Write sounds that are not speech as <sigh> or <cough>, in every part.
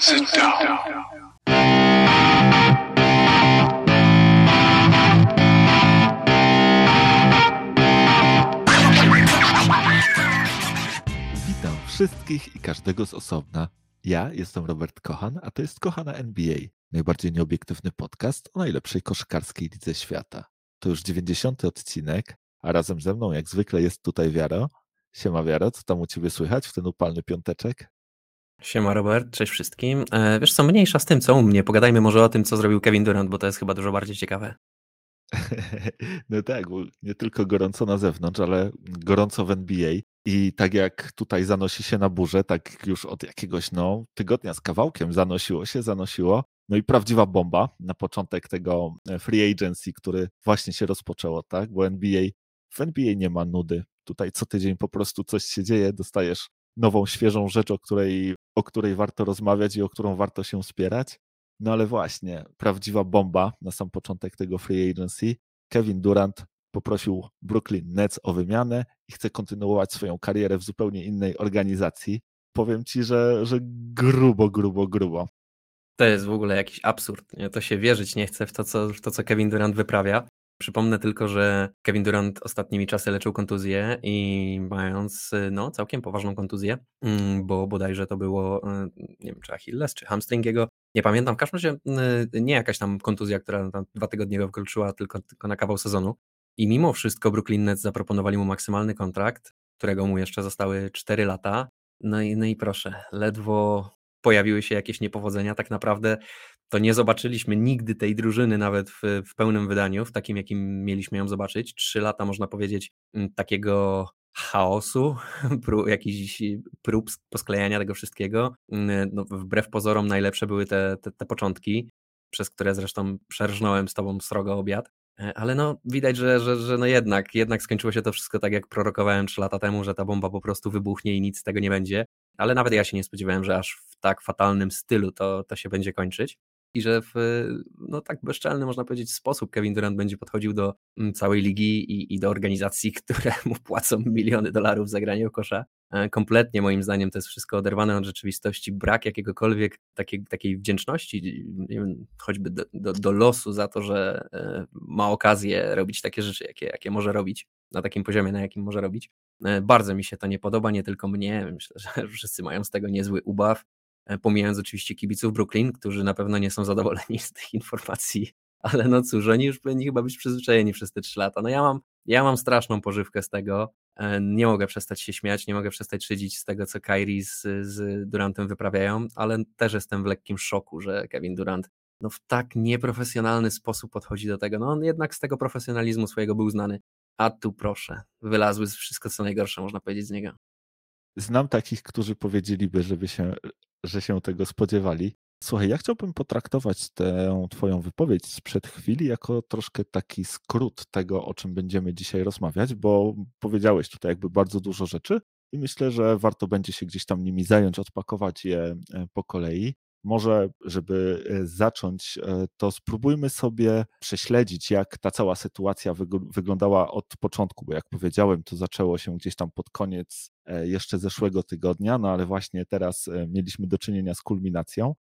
Sit down. Witam wszystkich i każdego z osobna. Ja jestem Robert Kochan, a to jest Kochana NBA, najbardziej nieobiektywny podcast o najlepszej koszykarskiej lidze świata. To już 90. odcinek, a razem ze mną jak zwykle jest tutaj Wiaro. Siema Wiaro, co tam u Ciebie słychać w ten upalny piąteczek? Siema Robert, cześć wszystkim. E, wiesz co, mniejsza z tym, co u mnie. Pogadajmy może o tym, co zrobił Kevin Durant, bo to jest chyba dużo bardziej ciekawe. <laughs> No tak, nie tylko gorąco na zewnątrz, ale gorąco w NBA. I tak jak tutaj zanosi się na burzę, tak już od jakiegoś no, tygodnia z kawałkiem zanosiło się, zanosiło. No i prawdziwa bomba na początek tego e, free agency, który właśnie się rozpoczęło, tak? Bo NBA, w NBA nie ma nudy. Tutaj co tydzień po prostu coś się dzieje, dostajesz nową, świeżą rzecz, o której, o której warto rozmawiać i o którą warto się wspierać. No ale właśnie, prawdziwa bomba na sam początek tego free agency. Kevin Durant poprosił Brooklyn Nets o wymianę i chce kontynuować swoją karierę w zupełnie innej organizacji. Powiem ci, że, że grubo, grubo, grubo. To jest w ogóle jakiś absurd. To się wierzyć nie chce w to, co, w to, co Kevin Durant wyprawia. Przypomnę tylko, że Kevin Durant ostatnimi czasy leczył kontuzję i mając no, całkiem poważną kontuzję, mm, bo bodajże to było, y, nie wiem, czy Achilles, czy hamstring jego, nie pamiętam, w każdym razie y, nie jakaś tam kontuzja, która tam dwa tygodnie go wykluczyła, tylko, tylko na kawał sezonu. I mimo wszystko Brooklyn Nets zaproponowali mu maksymalny kontrakt, którego mu jeszcze zostały 4 lata. No i, no i proszę, ledwo pojawiły się jakieś niepowodzenia, tak naprawdę to nie zobaczyliśmy nigdy tej drużyny nawet w, w pełnym wydaniu, w takim jakim mieliśmy ją zobaczyć. Trzy lata można powiedzieć takiego chaosu, <laughs> prób, jakichś prób posklejania tego wszystkiego. No, wbrew pozorom najlepsze były te, te, te początki, przez które zresztą przerżnąłem z tobą srogo obiad. Ale no, widać, że, że, że no jednak, jednak skończyło się to wszystko tak, jak prorokowałem trzy lata temu, że ta bomba po prostu wybuchnie i nic z tego nie będzie. Ale nawet ja się nie spodziewałem, że aż w tak fatalnym stylu to, to się będzie kończyć i że w no tak bezczelny, można powiedzieć, sposób Kevin Durant będzie podchodził do mm, całej ligi i, i do organizacji, <laughs> które mu płacą miliony dolarów za granie o kosza. E, kompletnie moim zdaniem to jest wszystko oderwane od rzeczywistości, brak jakiegokolwiek takiej, takiej wdzięczności, wiem, choćby do, do, do, losu za to, że e, ma okazję robić takie rzeczy, jakie, jakie może robić, na takim poziomie, na jakim może robić. E, bardzo mi się to nie podoba, nie tylko mnie, myślę, że wszyscy mają z tego niezły ubaw. E, pomijając oczywiście kibiców Brooklyn, którzy na pewno nie są zadowoleni z tych informacji, <laughs> ale no cóż, oni już powinni chyba być przyzwyczajeni przez te trzy lata. No ja mam, ja mam straszną pożywkę z tego, e, nie mogę przestać się śmiać, nie mogę przestać szydzić z tego, co Kyrie z, z Durantem wyprawiają, ale też jestem w lekkim szoku, że Kevin Durant no w tak nieprofesjonalny sposób podchodzi do tego. No on jednak z tego profesjonalizmu swojego był znany. A tu proszę, wylazły wszystko co najgorsze, można powiedzieć z niego. Znam takich, którzy powiedzieliby, żeby się że się tego spodziewali. Słuchaj, ja chciałbym potraktować tę Twoją wypowiedź sprzed chwili jako troszkę taki skrót tego, o czym będziemy dzisiaj rozmawiać, bo powiedziałeś tutaj jakby bardzo dużo rzeczy i myślę, że warto będzie się gdzieś tam nimi zająć, odpakować je e, po kolei. Może, żeby e, zacząć, e, to spróbujmy sobie prześledzić, jak ta cała sytuacja wyglądała od początku, bo jak powiedziałem, to zaczęło się gdzieś tam pod koniec e, jeszcze zeszłego tygodnia, no ale właśnie teraz mieliśmy do czynienia z kulminacją.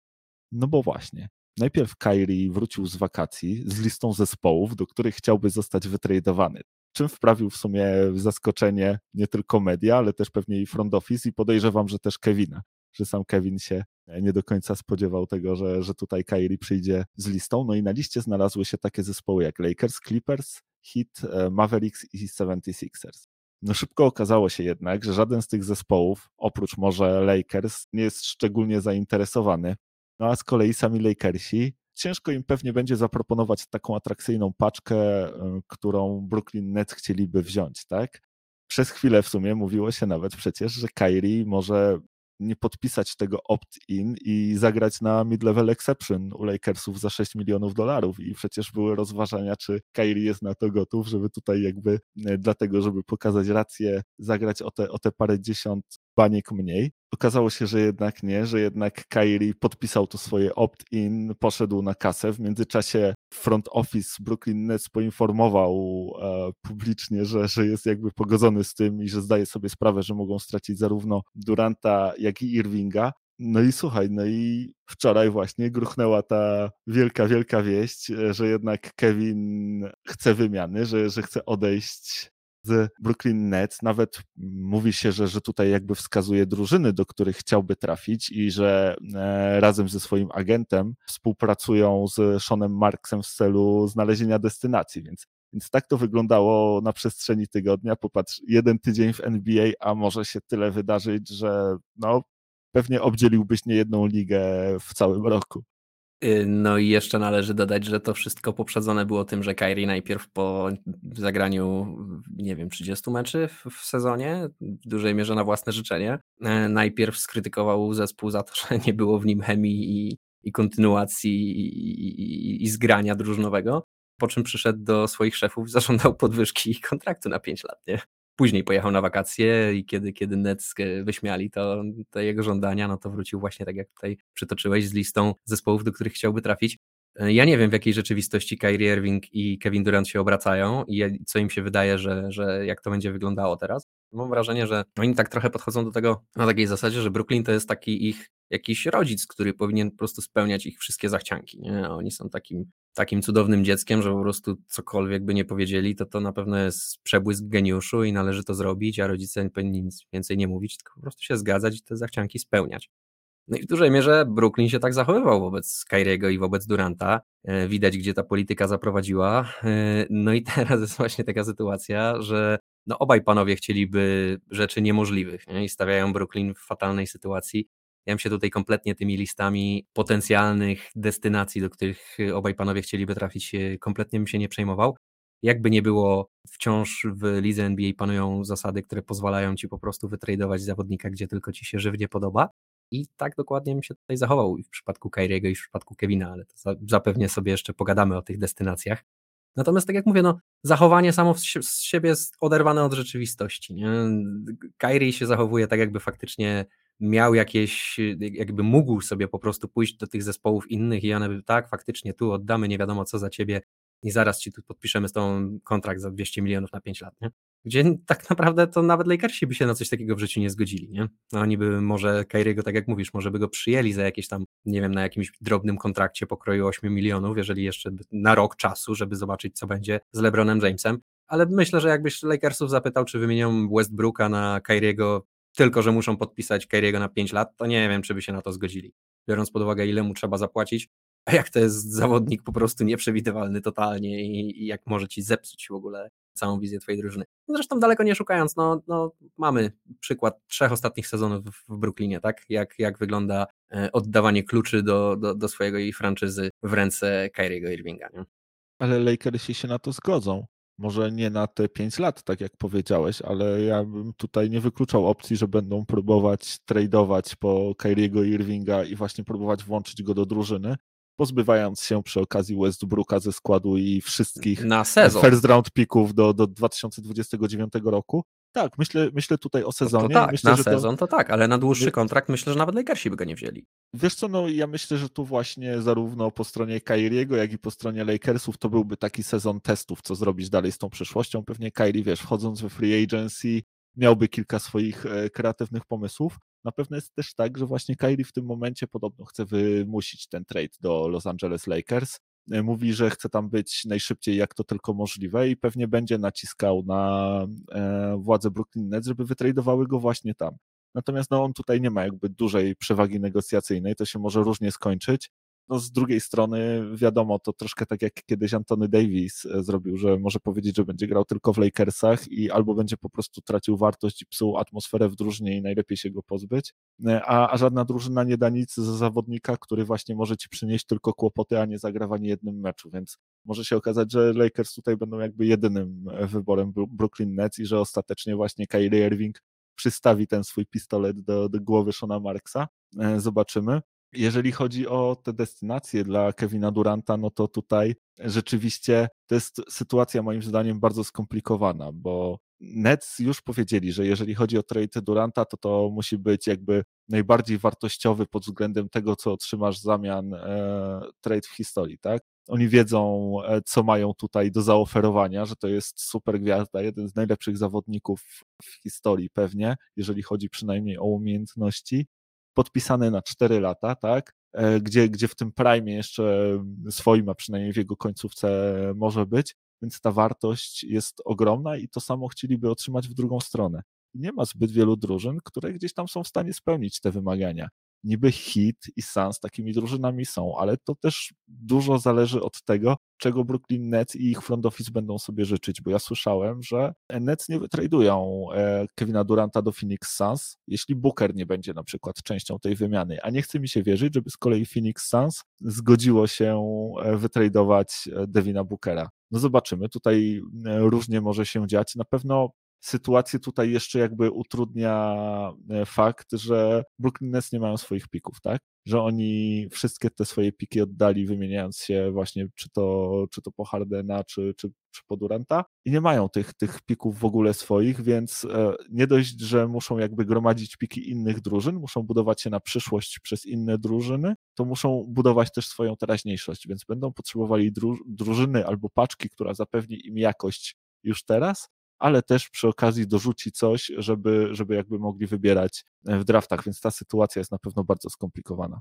No bo właśnie, najpierw Kyrie wrócił z wakacji z listą zespołów, do których chciałby zostać wytradowany czym wprawił w sumie zaskoczenie nie tylko media, ale też pewnie i front office i podejrzewam, że też Kevina, że sam Kevin się nie do końca spodziewał tego, że, że tutaj Kyrie przyjdzie z listą. No i na liście znalazły się takie zespoły jak Lakers, Clippers, Heat, e, Mavericks i 76ers. No szybko okazało się jednak, że żaden z tych zespołów, oprócz może Lakers, nie jest szczególnie zainteresowany. No a z kolei sami Lakersi, ciężko im pewnie będzie zaproponować taką atrakcyjną paczkę, e, którą Brooklyn Nets chcieliby wziąć, tak? Przez chwilę w sumie mówiło się nawet przecież, że Kyrie może nie podpisać tego opt-in i zagrać na mid-level exception u Lakersów za 6 milionów dolarów. I przecież były rozważania, czy Kyrie jest na to gotów, żeby tutaj jakby e, dlatego, żeby pokazać rację, zagrać o te, o te parę dziesiąt baniek mniej. Okazało się, że jednak nie, że jednak Kyrie podpisał to swoje opt-in, poszedł na kasę. W międzyczasie front office Brooklyn Nets poinformował e, publicznie, że, że jest jakby pogodzony z tym i że zdaje sobie sprawę, że mogą stracić zarówno Duranta, jak i Irvinga. No i słuchaj, no i wczoraj właśnie gruchnęła ta wielka, wielka wieść, że jednak Kevin chce wymiany, że, że chce odejść z Brooklyn Nets. Nawet mówi się, że, że tutaj jakby wskazuje drużyny, do których chciałby trafić i że e, razem ze swoim agentem współpracują z Seanem Marksem w celu znalezienia destynacji, więc więc tak to wyglądało na przestrzeni tygodnia. Popatrz, jeden tydzień w NBA, a może się tyle wydarzyć, że no, pewnie obdzieliłbyś niejedną ligę w całym roku. Y, no i jeszcze należy dodać, że to wszystko poprzedzone było tym, że Kyrie najpierw po zagraniu, nie wiem, 30 meczy w sezonie, w dużej mierze na własne życzenie, e, najpierw skrytykował zespół za to, że nie było w nim chemii i, i kontynuacji i, i, i zgrania drużynowego, po czym przyszedł do swoich szefów i zażądał podwyżki <laughs> kontraktu na 5 lat, nie? Później pojechał na wakacje i kiedy, kiedy Nets e, wyśmiali to, te jego żądania, no to wrócił właśnie tak jak tutaj przytoczyłeś z listą zespołów, do których chciałby trafić. E, ja nie wiem, w jakiej rzeczywistości Kyrie Irving i Kevin Durant się obracają i co im się wydaje, że, że jak to będzie wyglądało teraz. Mam wrażenie, że oni tak trochę podchodzą do tego na takiej zasadzie, że Brooklyn to jest taki ich jakiś rodzic, który powinien po prostu spełniać ich wszystkie zachcianki. Nie? Oni są takim takim cudownym dzieckiem, że po prostu cokolwiek by nie powiedzieli, to to na pewno jest przebłysk geniuszu i należy to zrobić, a rodzice powinni nic więcej nie mówić, tylko po prostu się zgadzać i te zachcianki spełniać. No i w dużej mierze Brooklyn się tak zachowywał wobec Kyriego i wobec Duranta. E, widać, gdzie ta polityka zaprowadziła. E, no i <laughs> teraz jest właśnie taka sytuacja, że no obaj panowie chcieliby rzeczy niemożliwych nie? i stawiają Brooklyn w fatalnej sytuacji. Ja bym się tutaj kompletnie tymi listami potencjalnych destynacji, do których obaj panowie chcieliby trafić, kompletnie bym się nie przejmował. Jakby nie było, wciąż w lidze NBA panują zasady, które pozwalają ci po prostu wytradować zawodnika, gdzie tylko ci się żywnie podoba. I tak dokładnie bym się tutaj zachował i w przypadku Kyriego i w przypadku Kevina, ale zapewnie sobie jeszcze pogadamy o tych destynacjach. Natomiast tak jak mówię, no, zachowanie samo z siebie jest oderwane od rzeczywistości. Nie? Kyrie się zachowuje tak, jakby faktycznie miał jakieś, jakby mógł sobie po prostu pójść do tych zespołów innych i one by tak, faktycznie tu oddamy nie wiadomo co za ciebie i zaraz ci tu podpiszemy z tą kontrakt za 200 milionów na 5 lat, nie? Gdzie tak naprawdę to nawet Lakersi by się na coś takiego w życiu nie zgodzili, nie? No oni by może Kyriego, tak jak mówisz, może by go przyjęli za jakieś tam, nie wiem, na jakimś drobnym kontrakcie pokroju 8 milionów, jeżeli jeszcze na rok czasu, żeby zobaczyć, co będzie z LeBronem Jamesem, ale myślę, że jakbyś Lakersów zapytał, czy wymienią Westbrooka na Kyriego, tylko że muszą podpisać Kyriego na 5 lat, to nie wiem, czy by się na to zgodzili. Biorąc pod uwagę, ile mu trzeba zapłacić, a jak to jest zawodnik po prostu nieprzewidywalny totalnie i, i jak może ci zepsuć w ogóle całą wizję twojej drużyny. No zresztą daleko nie szukając, no, no mamy przykład trzech ostatnich sezonów w Brooklynie, tak? Jak, jak wygląda e, oddawanie kluczy do, do, do swojego i franczyzy w ręce Kyriego Irvinga, nie? Ale Lakersi się na to zgodzą. Może nie na te 5 lat, tak jak powiedziałeś, ale ja bym tutaj nie wykluczał opcji, że będą próbować tradeować po Kyriego Irvinga i właśnie próbować włączyć go do drużyny, pozbywając się przy okazji Westbrooka ze składu i wszystkich na sezon. first round picków do, do 2029 roku. Tak, myślę, myślę tutaj o sezonie. To, to tak, myślę, na sezon to... to... tak, ale na dłuższy kontrakt myślę, że nawet Lakersi by go nie wzięli. Wiesz co, no ja myślę, że tu właśnie zarówno po stronie Kyriego, jak i po stronie Lakersów to byłby taki sezon testów, co zrobić dalej z tą przyszłością. Pewnie Kyrie, wiesz, wchodząc we free agency miałby kilka swoich e, kreatywnych pomysłów. Na pewno jest też tak, że właśnie Kyrie w tym momencie podobno chce wymusić ten trade do Los Angeles Lakers. E, mówi, że chce tam być najszybciej jak to tylko możliwe i pewnie będzie naciskał na e, władze Brooklyn Nets, żeby wytradowały go właśnie tam. Natomiast no, on tutaj nie ma jakby dużej przewagi negocjacyjnej, to się może różnie skończyć no z drugiej strony wiadomo, to troszkę tak jak kiedyś Antony Davis e, zrobił, że może powiedzieć, że będzie grał tylko w Lakersach i albo będzie po prostu tracił wartość i psuł atmosferę w drużynie i najlepiej się go pozbyć, e, a, a żadna drużyna nie da nic za zawodnika, który właśnie może ci przynieść tylko kłopoty, a nie zagra w ani jednym meczu, więc może się okazać, że Lakers tutaj będą jakby jedynym e, wyborem Brooklyn Nets i że ostatecznie właśnie Kyrie Irving przystawi ten swój pistolet do, do głowy Shona Marksa. Zobaczymy. Jeżeli chodzi o te destynacje dla Kevina Duranta, no to tutaj rzeczywiście to jest sytuacja moim zdaniem bardzo skomplikowana, bo Nets już powiedzieli, że jeżeli chodzi o trade Duranta, to to musi być jakby najbardziej wartościowy pod względem tego, co otrzymasz w zamian e, trade w historii, tak? Oni wiedzą, e, co mają tutaj do zaoferowania, że to jest super gwiazda, jeden z najlepszych zawodników w historii pewnie, jeżeli chodzi przynajmniej o umiejętności podpisany na 4 lata, tak? E, gdzie, gdzie w tym prime jeszcze swoim, a przynajmniej w jego końcówce może być, więc ta wartość jest ogromna i to samo chcieliby otrzymać w drugą stronę. Nie ma zbyt wielu drużyn, które gdzieś tam są w stanie spełnić te wymagania niby Hit i Suns takimi drużynami są, ale to też dużo zależy od tego, czego Brooklyn Nets i ich front office będą sobie życzyć, bo ja słyszałem, że Nets nie wytradują e, Kevina Duranta do Phoenix Suns, jeśli Booker nie będzie na przykład częścią tej wymiany, a nie chce mi się wierzyć, żeby z kolei Phoenix Suns zgodziło się e, wytradować e, Devina Bookera. No zobaczymy, tutaj różnie może się dziać. Na pewno sytuację tutaj jeszcze jakby utrudnia e, fakt, że Brooklyn Nets nie mają swoich pików, tak? Że oni wszystkie te swoje piki oddali, wymieniając się właśnie czy to, czy to po Hardena, czy, czy, czy po Duranta i nie mają tych, tych pików w ogóle swoich, więc e, nie dość, że muszą jakby gromadzić piki innych drużyn, muszą budować się na przyszłość przez inne drużyny, to muszą budować też swoją teraźniejszość, więc będą potrzebowali drużyny albo paczki, która zapewni im jakość już teraz, ale też przy okazji dorzuci coś, żeby, żeby jakby mogli wybierać e, w draftach, więc ta sytuacja jest na pewno bardzo skomplikowana.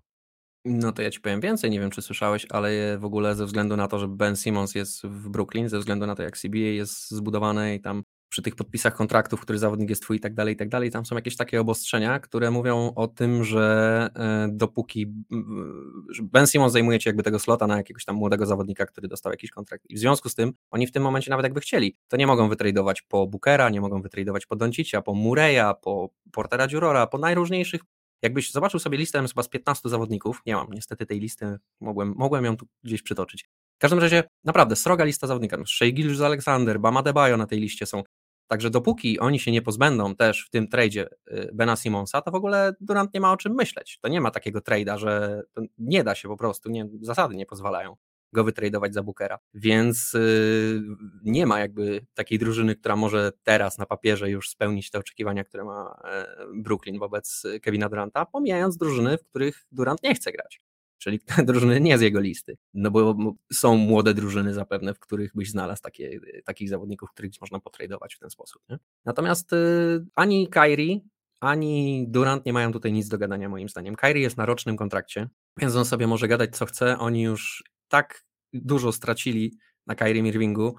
No to ja ci powiem więcej, nie wiem czy słyszałeś, ale w ogóle ze względu na to, że Ben Simmons jest w Brooklyn, ze względu na to jak CBA jest zbudowane i tam przy tych podpisach kontraktów, który zawodnik jest twój i tak dalej, i tak dalej, tam są jakieś takie obostrzenia, które mówią o tym, że e, dopóki Ben Simon zajmuje ci jakby tego slota na jakiegoś tam młodego zawodnika, który dostał jakiś kontrakt i w związku z tym oni w tym momencie nawet jakby chcieli, to nie mogą wytradować po Bookera, nie mogą wytradować po Doncicia, po Mureya, po Portera Dziurora, po najróżniejszych Jakbyś zobaczył sobie listę chyba z 15 zawodników, nie mam niestety tej listy, mogłem, mogłem ją tu gdzieś przytoczyć. W każdym razie, naprawdę, sroga lista zawodników. Shea Alexander, Bama Debajo na tej liście są. Także dopóki oni się nie pozbędą też w tym tradzie y, Bena Simonsa, to w ogóle Durant nie ma o czym myśleć. To nie ma takiego trade'a, że nie da się po prostu, nie, zasady nie pozwalają go wytradować za Bookera. Więc yy, nie ma jakby takiej drużyny, która może teraz na papierze już spełnić te oczekiwania, które ma e, Brooklyn wobec Kevina Duranta, pomijając drużyny, w których Durant nie chce grać czyli drużyny nie z jego listy. No bo są młode drużyny zapewne, w których byś znalazł takie, takich zawodników, których można potradować w ten sposób. Nie? Natomiast y, ani Kyrie, ani Durant nie mają tutaj nic do gadania moim zdaniem. Kyrie jest na rocznym kontrakcie, więc on sobie może gadać co chce. Oni już tak dużo stracili na Kyrie Irvingu,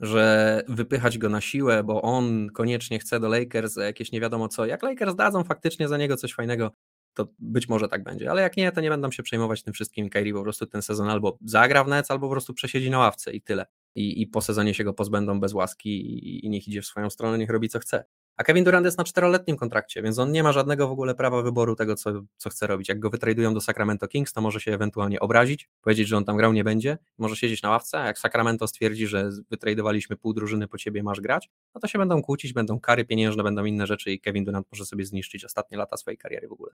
że wypychać go na siłę, bo on koniecznie chce do Lakers jakieś nie wiadomo co. Jak Lakers dadzą faktycznie za niego coś fajnego, to być może tak będzie, ale jak nie, to nie będą się przejmować tym wszystkim. Kyrie po prostu ten sezon albo zagra w Nets, albo po prostu przesiedzi na ławce i tyle. I, i po sezonie się go pozbędą bez łaski i, i niech idzie w swoją stronę, niech robi co chce. A Kevin Durant jest na czteroletnim kontrakcie, więc on nie ma żadnego w ogóle prawa wyboru tego, co, co chce robić. Jak go wytradują do Sacramento Kings, to może się ewentualnie obrazić, powiedzieć, że on tam grał nie będzie, może siedzieć na ławce, a jak Sacramento stwierdzi, że wytradowaliśmy pół drużyny po ciebie, masz grać, no to się będą kłócić, będą kary pieniężne, będą inne rzeczy i Kevin Durant może sobie zniszczyć ostatnie lata swojej kariery w ogóle.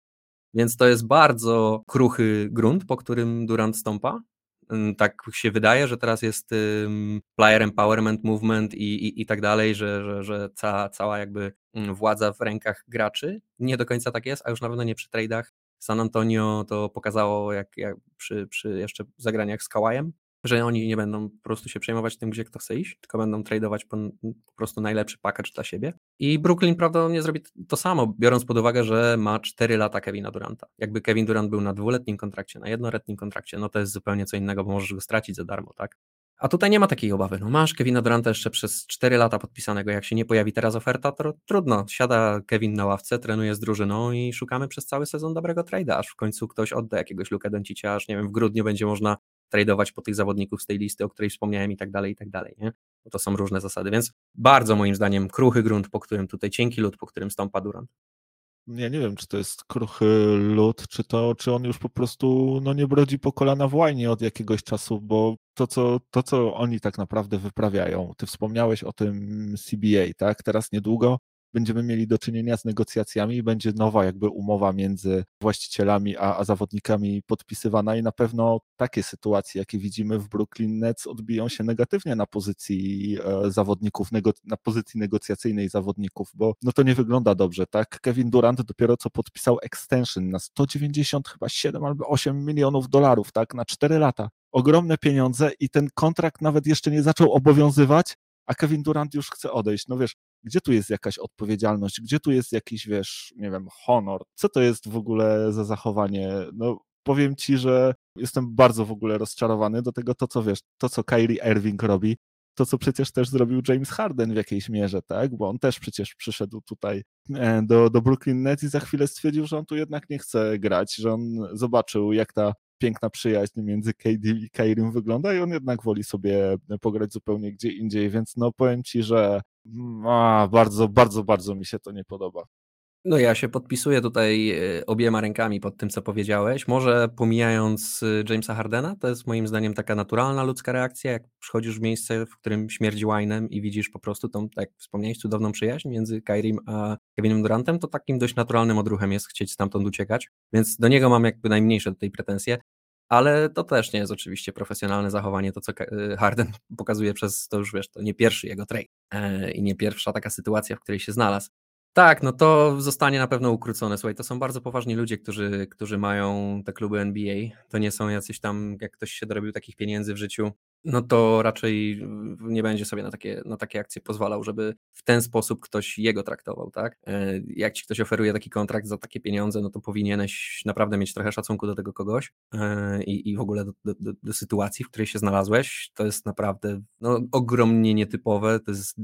Więc to jest bardzo kruchy grunt, po którym Durant stąpa. Tak się wydaje, że teraz jest player empowerment movement i, i, i tak dalej, że, że, że cała, cała jakby władza w rękach graczy. Nie do końca tak jest, a już na pewno nie przy trade'ach. San Antonio to pokazało jak, jak przy, przy jeszcze zagraniach z Kawajem, że oni nie będą po prostu się przejmować tym, gdzie kto chce iść, tylko będą tradeować po, po, prostu najlepszy package dla siebie. I Brooklyn prawdopodobnie zrobi to samo, biorąc pod uwagę, że ma 4 lata Kevina Duranta. Jakby Kevin Durant był na dwuletnim kontrakcie, na jednoletnim kontrakcie, no to jest zupełnie co innego, bo możesz go stracić za darmo, tak? A tutaj nie ma takiej obawy. No masz Kevina Duranta jeszcze przez 4 lata podpisanego. Jak się nie pojawi teraz oferta, to trudno. Siada Kevin na ławce, trenuje z drużyną i szukamy przez cały sezon dobrego trade'a, aż w końcu ktoś odda jakiegoś Luka Doncicia, aż nie wiem, w grudniu będzie można tradować po tych zawodników z tej listy, o której wspomniałem i tak dalej, i tak dalej, nie? To są różne zasady, więc bardzo moim zdaniem kruchy grunt, po którym tutaj cienki lód, po którym stąpa Durant. Ja nie wiem, czy to jest kruchy lód, czy to, czy on już po prostu no, nie brodzi po kolana w łajnie od jakiegoś czasu, bo to co, to, co oni tak naprawdę wyprawiają, ty wspomniałeś o tym CBA, tak? Teraz niedługo będziemy mieli do czynienia z negocjacjami i będzie nowa jakby umowa między właścicielami a, a zawodnikami podpisywana i na pewno takie sytuacje, jakie widzimy w Brooklyn Nets odbiją się negatywnie na pozycji e, zawodników, na pozycji negocjacyjnej zawodników, bo no to nie wygląda dobrze, tak? Kevin Durant dopiero co podpisał extension na 190 chyba 7 albo 8 milionów dolarów, tak? Na 4 lata. Ogromne pieniądze i ten kontrakt nawet jeszcze nie zaczął obowiązywać, a Kevin Durant już chce odejść. No wiesz, Gdzie tu jest jakaś odpowiedzialność? Gdzie tu jest jakiś, wiesz, nie wiem, honor? Co to jest w ogóle za zachowanie? No, powiem ci, że jestem bardzo w ogóle rozczarowany do tego, to co wiesz, to co Kyrie Irving robi, to co przecież też zrobił James Harden w jakiejś mierze, tak? Bo on też przecież przyszedł tutaj e, do, do Brooklyn Nets i za chwilę stwierdził, że on tu jednak nie chce grać, że on zobaczył, jak ta piękna przyjaźń między KD i Kairim wygląda i on jednak woli sobie pograć zupełnie gdzie indziej, więc no powiem ci, że mm, a, bardzo, bardzo, bardzo mi się to nie podoba. No ja się podpisuję tutaj e, obiema rękami pod tym, co powiedziałeś. Może pomijając e, Jamesa Hardena, to jest moim zdaniem taka naturalna ludzka reakcja, jak przychodzisz w miejsce, w którym śmierdzi winem i widzisz po prostu tą, tak jak wspomniałeś, cudowną przyjaźń między Kairim a Kevinem Durantem, to takim dość naturalnym odruchem jest chcieć stamtąd uciekać, więc do niego mam jakby najmniejsze tutaj pretensje. Ale to też nie jest oczywiście profesjonalne zachowanie, to co e, Harden <laughs> pokazuje przez, to już wiesz, to nie pierwszy jego trade i nie pierwsza taka sytuacja, w której się znalazł. Tak, no to zostanie na pewno ukrócone. Słuchaj, to są bardzo poważni ludzie, którzy, którzy mają te kluby NBA. To nie są jacyś tam, jak ktoś się dorobił takich pieniędzy w życiu, no to raczej nie będzie sobie na takie, na takie akcje pozwalał, żeby w ten sposób ktoś jego traktował, tak? E, jak ci ktoś oferuje taki kontrakt za takie pieniądze, no to powinieneś naprawdę mieć trochę szacunku do tego kogoś e, i, i w ogóle do, do, do sytuacji, w której się znalazłeś. To jest naprawdę no, ogromnie nietypowe, to jest y,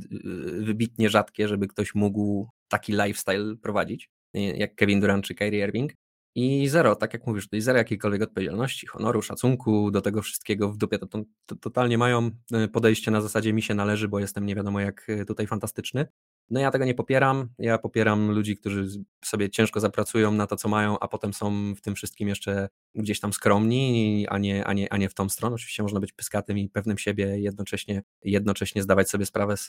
wybitnie rzadkie, żeby ktoś mógł taki lifestyle prowadzić, jak Kevin Durant czy Kyrie Irving. I zero, tak jak mówisz, tutaj zero jakiejkolwiek odpowiedzialności, honoru, szacunku do tego wszystkiego w dupie. To, to, to totalnie mają e, podejście na zasadzie mi się należy, bo jestem nie wiadomo jak e, tutaj fantastyczny. No ja tego nie popieram. Ja popieram ludzi, którzy sobie ciężko zapracują na to, co mają, a potem są w tym wszystkim jeszcze gdzieś tam skromni, a nie, a nie, a nie w tą stronę. Oczywiście można być pyskatym i pewnym siebie, jednocześnie, jednocześnie zdawać sobie sprawę z,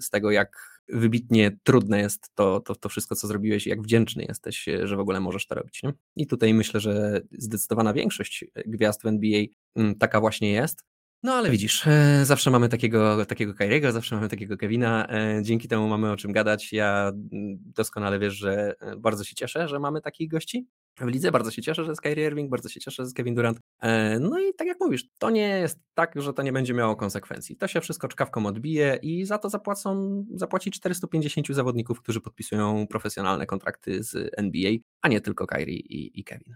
z tego, jak wybitnie trudne jest to, to, to wszystko, co zrobiłeś i jak wdzięczny jesteś, że w ogóle możesz to robić. Nie? I tutaj myślę, że zdecydowana większość gwiazd w NBA mm, taka właśnie jest. No ale widzisz, e, zawsze mamy takiego, takiego Kairiego, zawsze mamy takiego Kevina, e, dzięki temu mamy o czym gadać. Ja mm, doskonale wiesz, że e, bardzo się cieszę, że mamy takich gości w lidze, bardzo się cieszę, że jest Kyrie Irving, bardzo się cieszę, że jest Kevin Durant. No i tak jak mówisz, to nie jest tak, że to nie będzie miało konsekwencji. To się wszystko czkawką odbije i za to zapłacą, zapłaci 450 zawodników, którzy podpisują profesjonalne kontrakty z NBA, a nie tylko Kyrie i, i Kevin.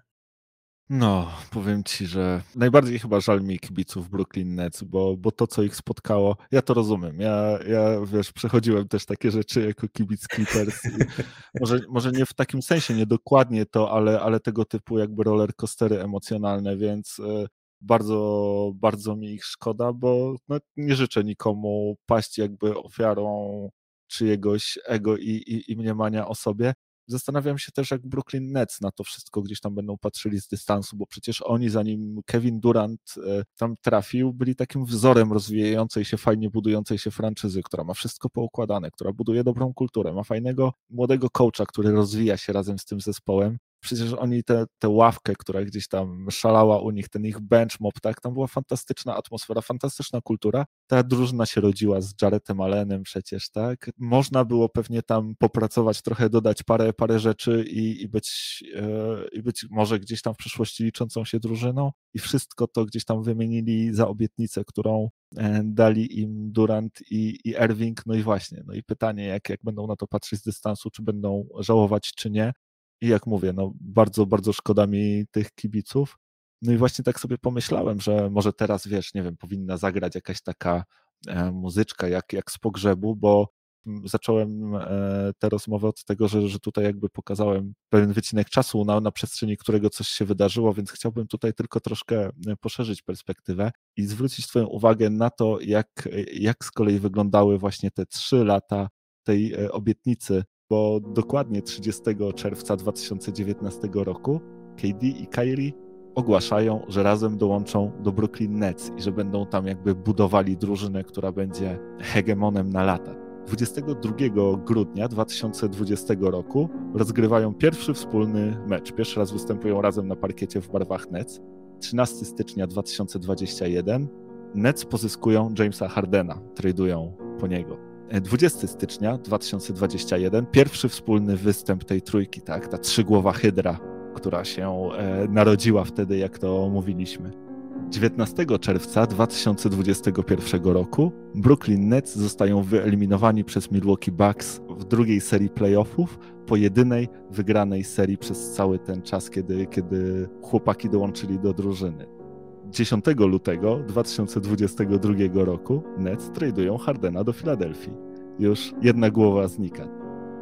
No, powiem ci, że najbardziej chyba żal mi kibiców Brooklyn Nets, bo, bo to, co ich spotkało, ja to rozumiem. Ja, ja wiesz, przechodziłem też takie rzeczy jako kibic Clippers. <laughs> może, może nie w takim sensie, nie dokładnie to, ale, ale tego typu jakby roller coastery emocjonalne, więc e, bardzo, bardzo mi ich szkoda, bo no, nie życzę nikomu paść jakby ofiarą czyjegoś ego i, i, i mniemania o sobie. Zastanawiam się też, jak Brooklyn Nets na to wszystko gdzieś tam będą patrzyli z dystansu, bo przecież oni, zanim Kevin Durant e, tam trafił, byli takim wzorem rozwijającej się, fajnie budującej się franczyzy, która ma wszystko poukładane, która buduje dobrą kulturę, ma fajnego młodego coacha, który rozwija się razem z tym zespołem przecież oni tę ławkę, która gdzieś tam szalała u nich, ten ich bench mob, tak, tam była fantastyczna atmosfera, fantastyczna kultura. Ta drużyna się rodziła z Jaretem Allenem przecież, tak. Można było pewnie tam popracować, trochę dodać parę, parę rzeczy i, i, być, e, i być może gdzieś tam w przyszłości liczącą się drużyną i wszystko to gdzieś tam wymienili za obietnicę, którą e, dali im Durant i, i Irving. No i właśnie, no i pytanie, jak, jak będą na to patrzeć z dystansu, czy będą żałować, czy nie. I jak mówię, no bardzo, bardzo szkoda mi tych kibiców. No i właśnie tak sobie pomyślałem, że może teraz, wiesz, nie wiem, powinna zagrać jakaś taka e, muzyczka jak, jak z pogrzebu, bo zacząłem e, tę rozmowę od tego, że, że tutaj jakby pokazałem pewien wycinek czasu, na, na przestrzeni którego coś się wydarzyło, więc chciałbym tutaj tylko troszkę e, poszerzyć perspektywę i zwrócić Twoją uwagę na to, jak, jak z kolei wyglądały właśnie te trzy lata tej obietnicy bo dokładnie 30 czerwca 2019 roku KD i Kyrie ogłaszają, że razem dołączą do Brooklyn Nets i że będą tam jakby budowali drużynę, która będzie hegemonem na lata. 22 grudnia 2020 roku rozgrywają pierwszy wspólny mecz. Pierwszy raz występują razem na parkiecie w barwach Nets. 13 stycznia 2021 Nets pozyskują Jamesa Hardena, tradują po niego. 20 stycznia 2021, pierwszy wspólny występ tej trójki, tak, ta trzygłowa hydra, która się e, narodziła wtedy, jak to mówiliśmy. 19 czerwca 2021 roku Brooklyn Nets zostają wyeliminowani przez Milwaukee Bucks w drugiej serii playoffów po jedynej wygranej serii przez cały ten czas, kiedy, kiedy chłopaki dołączyli do drużyny. 10 lutego 2022 roku Nets tradują Hardena do Filadelfii. Już jedna głowa znika.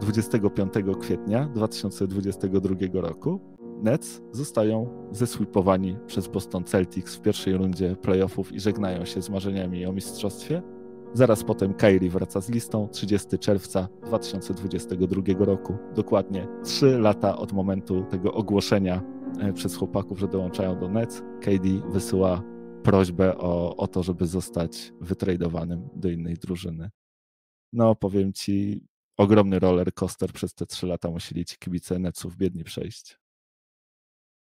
25 kwietnia 2022 roku Nets zostają zeswipowani przez Boston Celtics w pierwszej rundzie playoffów i żegnają się z marzeniami o mistrzostwie. Zaraz potem Kyrie wraca z listą 30 czerwca 2022 roku. Dokładnie 3 lata od momentu tego ogłoszenia przez chłopaków, że dołączają do Nets. KD wysyła prośbę o, o to, żeby zostać wytradowanym do innej drużyny. No, powiem ci, ogromny roller coaster przez te trzy lata musieli ci kibice Netsów biedni przejść.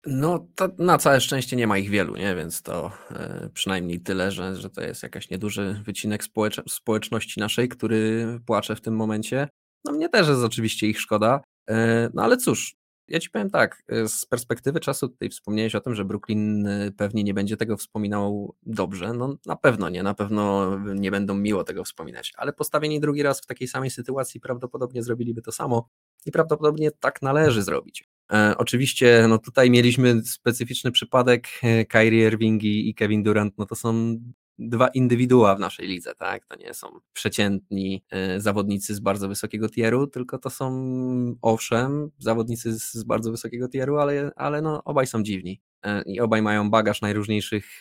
No, to na całe szczęście nie ma ich wielu, nie? więc to e, przynajmniej tyle, że, że to jest jakiś nieduży wycinek społecz społeczności naszej, który płacze w tym momencie. No mnie też jest oczywiście ich szkoda, e, no ale cóż, ja ci powiem tak, e, z perspektywy czasu tutaj wspomniałeś o tym, że Brooklyn e, pewnie nie będzie tego wspominał dobrze. No na pewno nie, na pewno nie będą miło tego wspominać, ale postawieni drugi raz w takiej samej sytuacji prawdopodobnie zrobiliby to samo i prawdopodobnie tak należy zrobić. E, oczywiście no tutaj mieliśmy specyficzny przypadek e, Kyrie Irving i Kevin Durant, no to są dwa indywidua w naszej lidze, tak? To nie są przeciętni e, zawodnicy z bardzo wysokiego tieru, tylko to są owszem, zawodnicy z, bardzo wysokiego tieru, ale, ale no, obaj są dziwni. E, I obaj mają bagaż najróżniejszych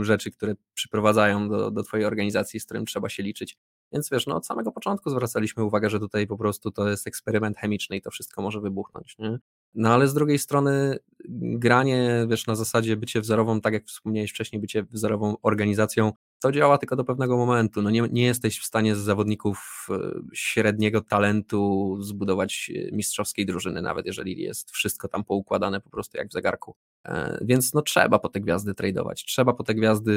rzeczy, które przyprowadzają do, do Twojej organizacji, z którym trzeba się liczyć. Więc wiesz, no od samego początku zwracaliśmy uwagę, że tutaj po prostu to jest eksperyment chemiczny i to wszystko może wybuchnąć. Nie? No ale z drugiej strony granie, wiesz, na zasadzie bycie wzorową, tak jak wspomniałeś wcześniej, bycie wzorową organizacją, to działa tylko do pewnego momentu. No nie, nie jesteś w stanie z zawodników e, średniego talentu zbudować e, mistrzowskiej drużyny, nawet jeżeli jest wszystko tam poukładane po prostu jak w zegarku. E, więc no trzeba po te gwiazdy tradować, trzeba po te gwiazdy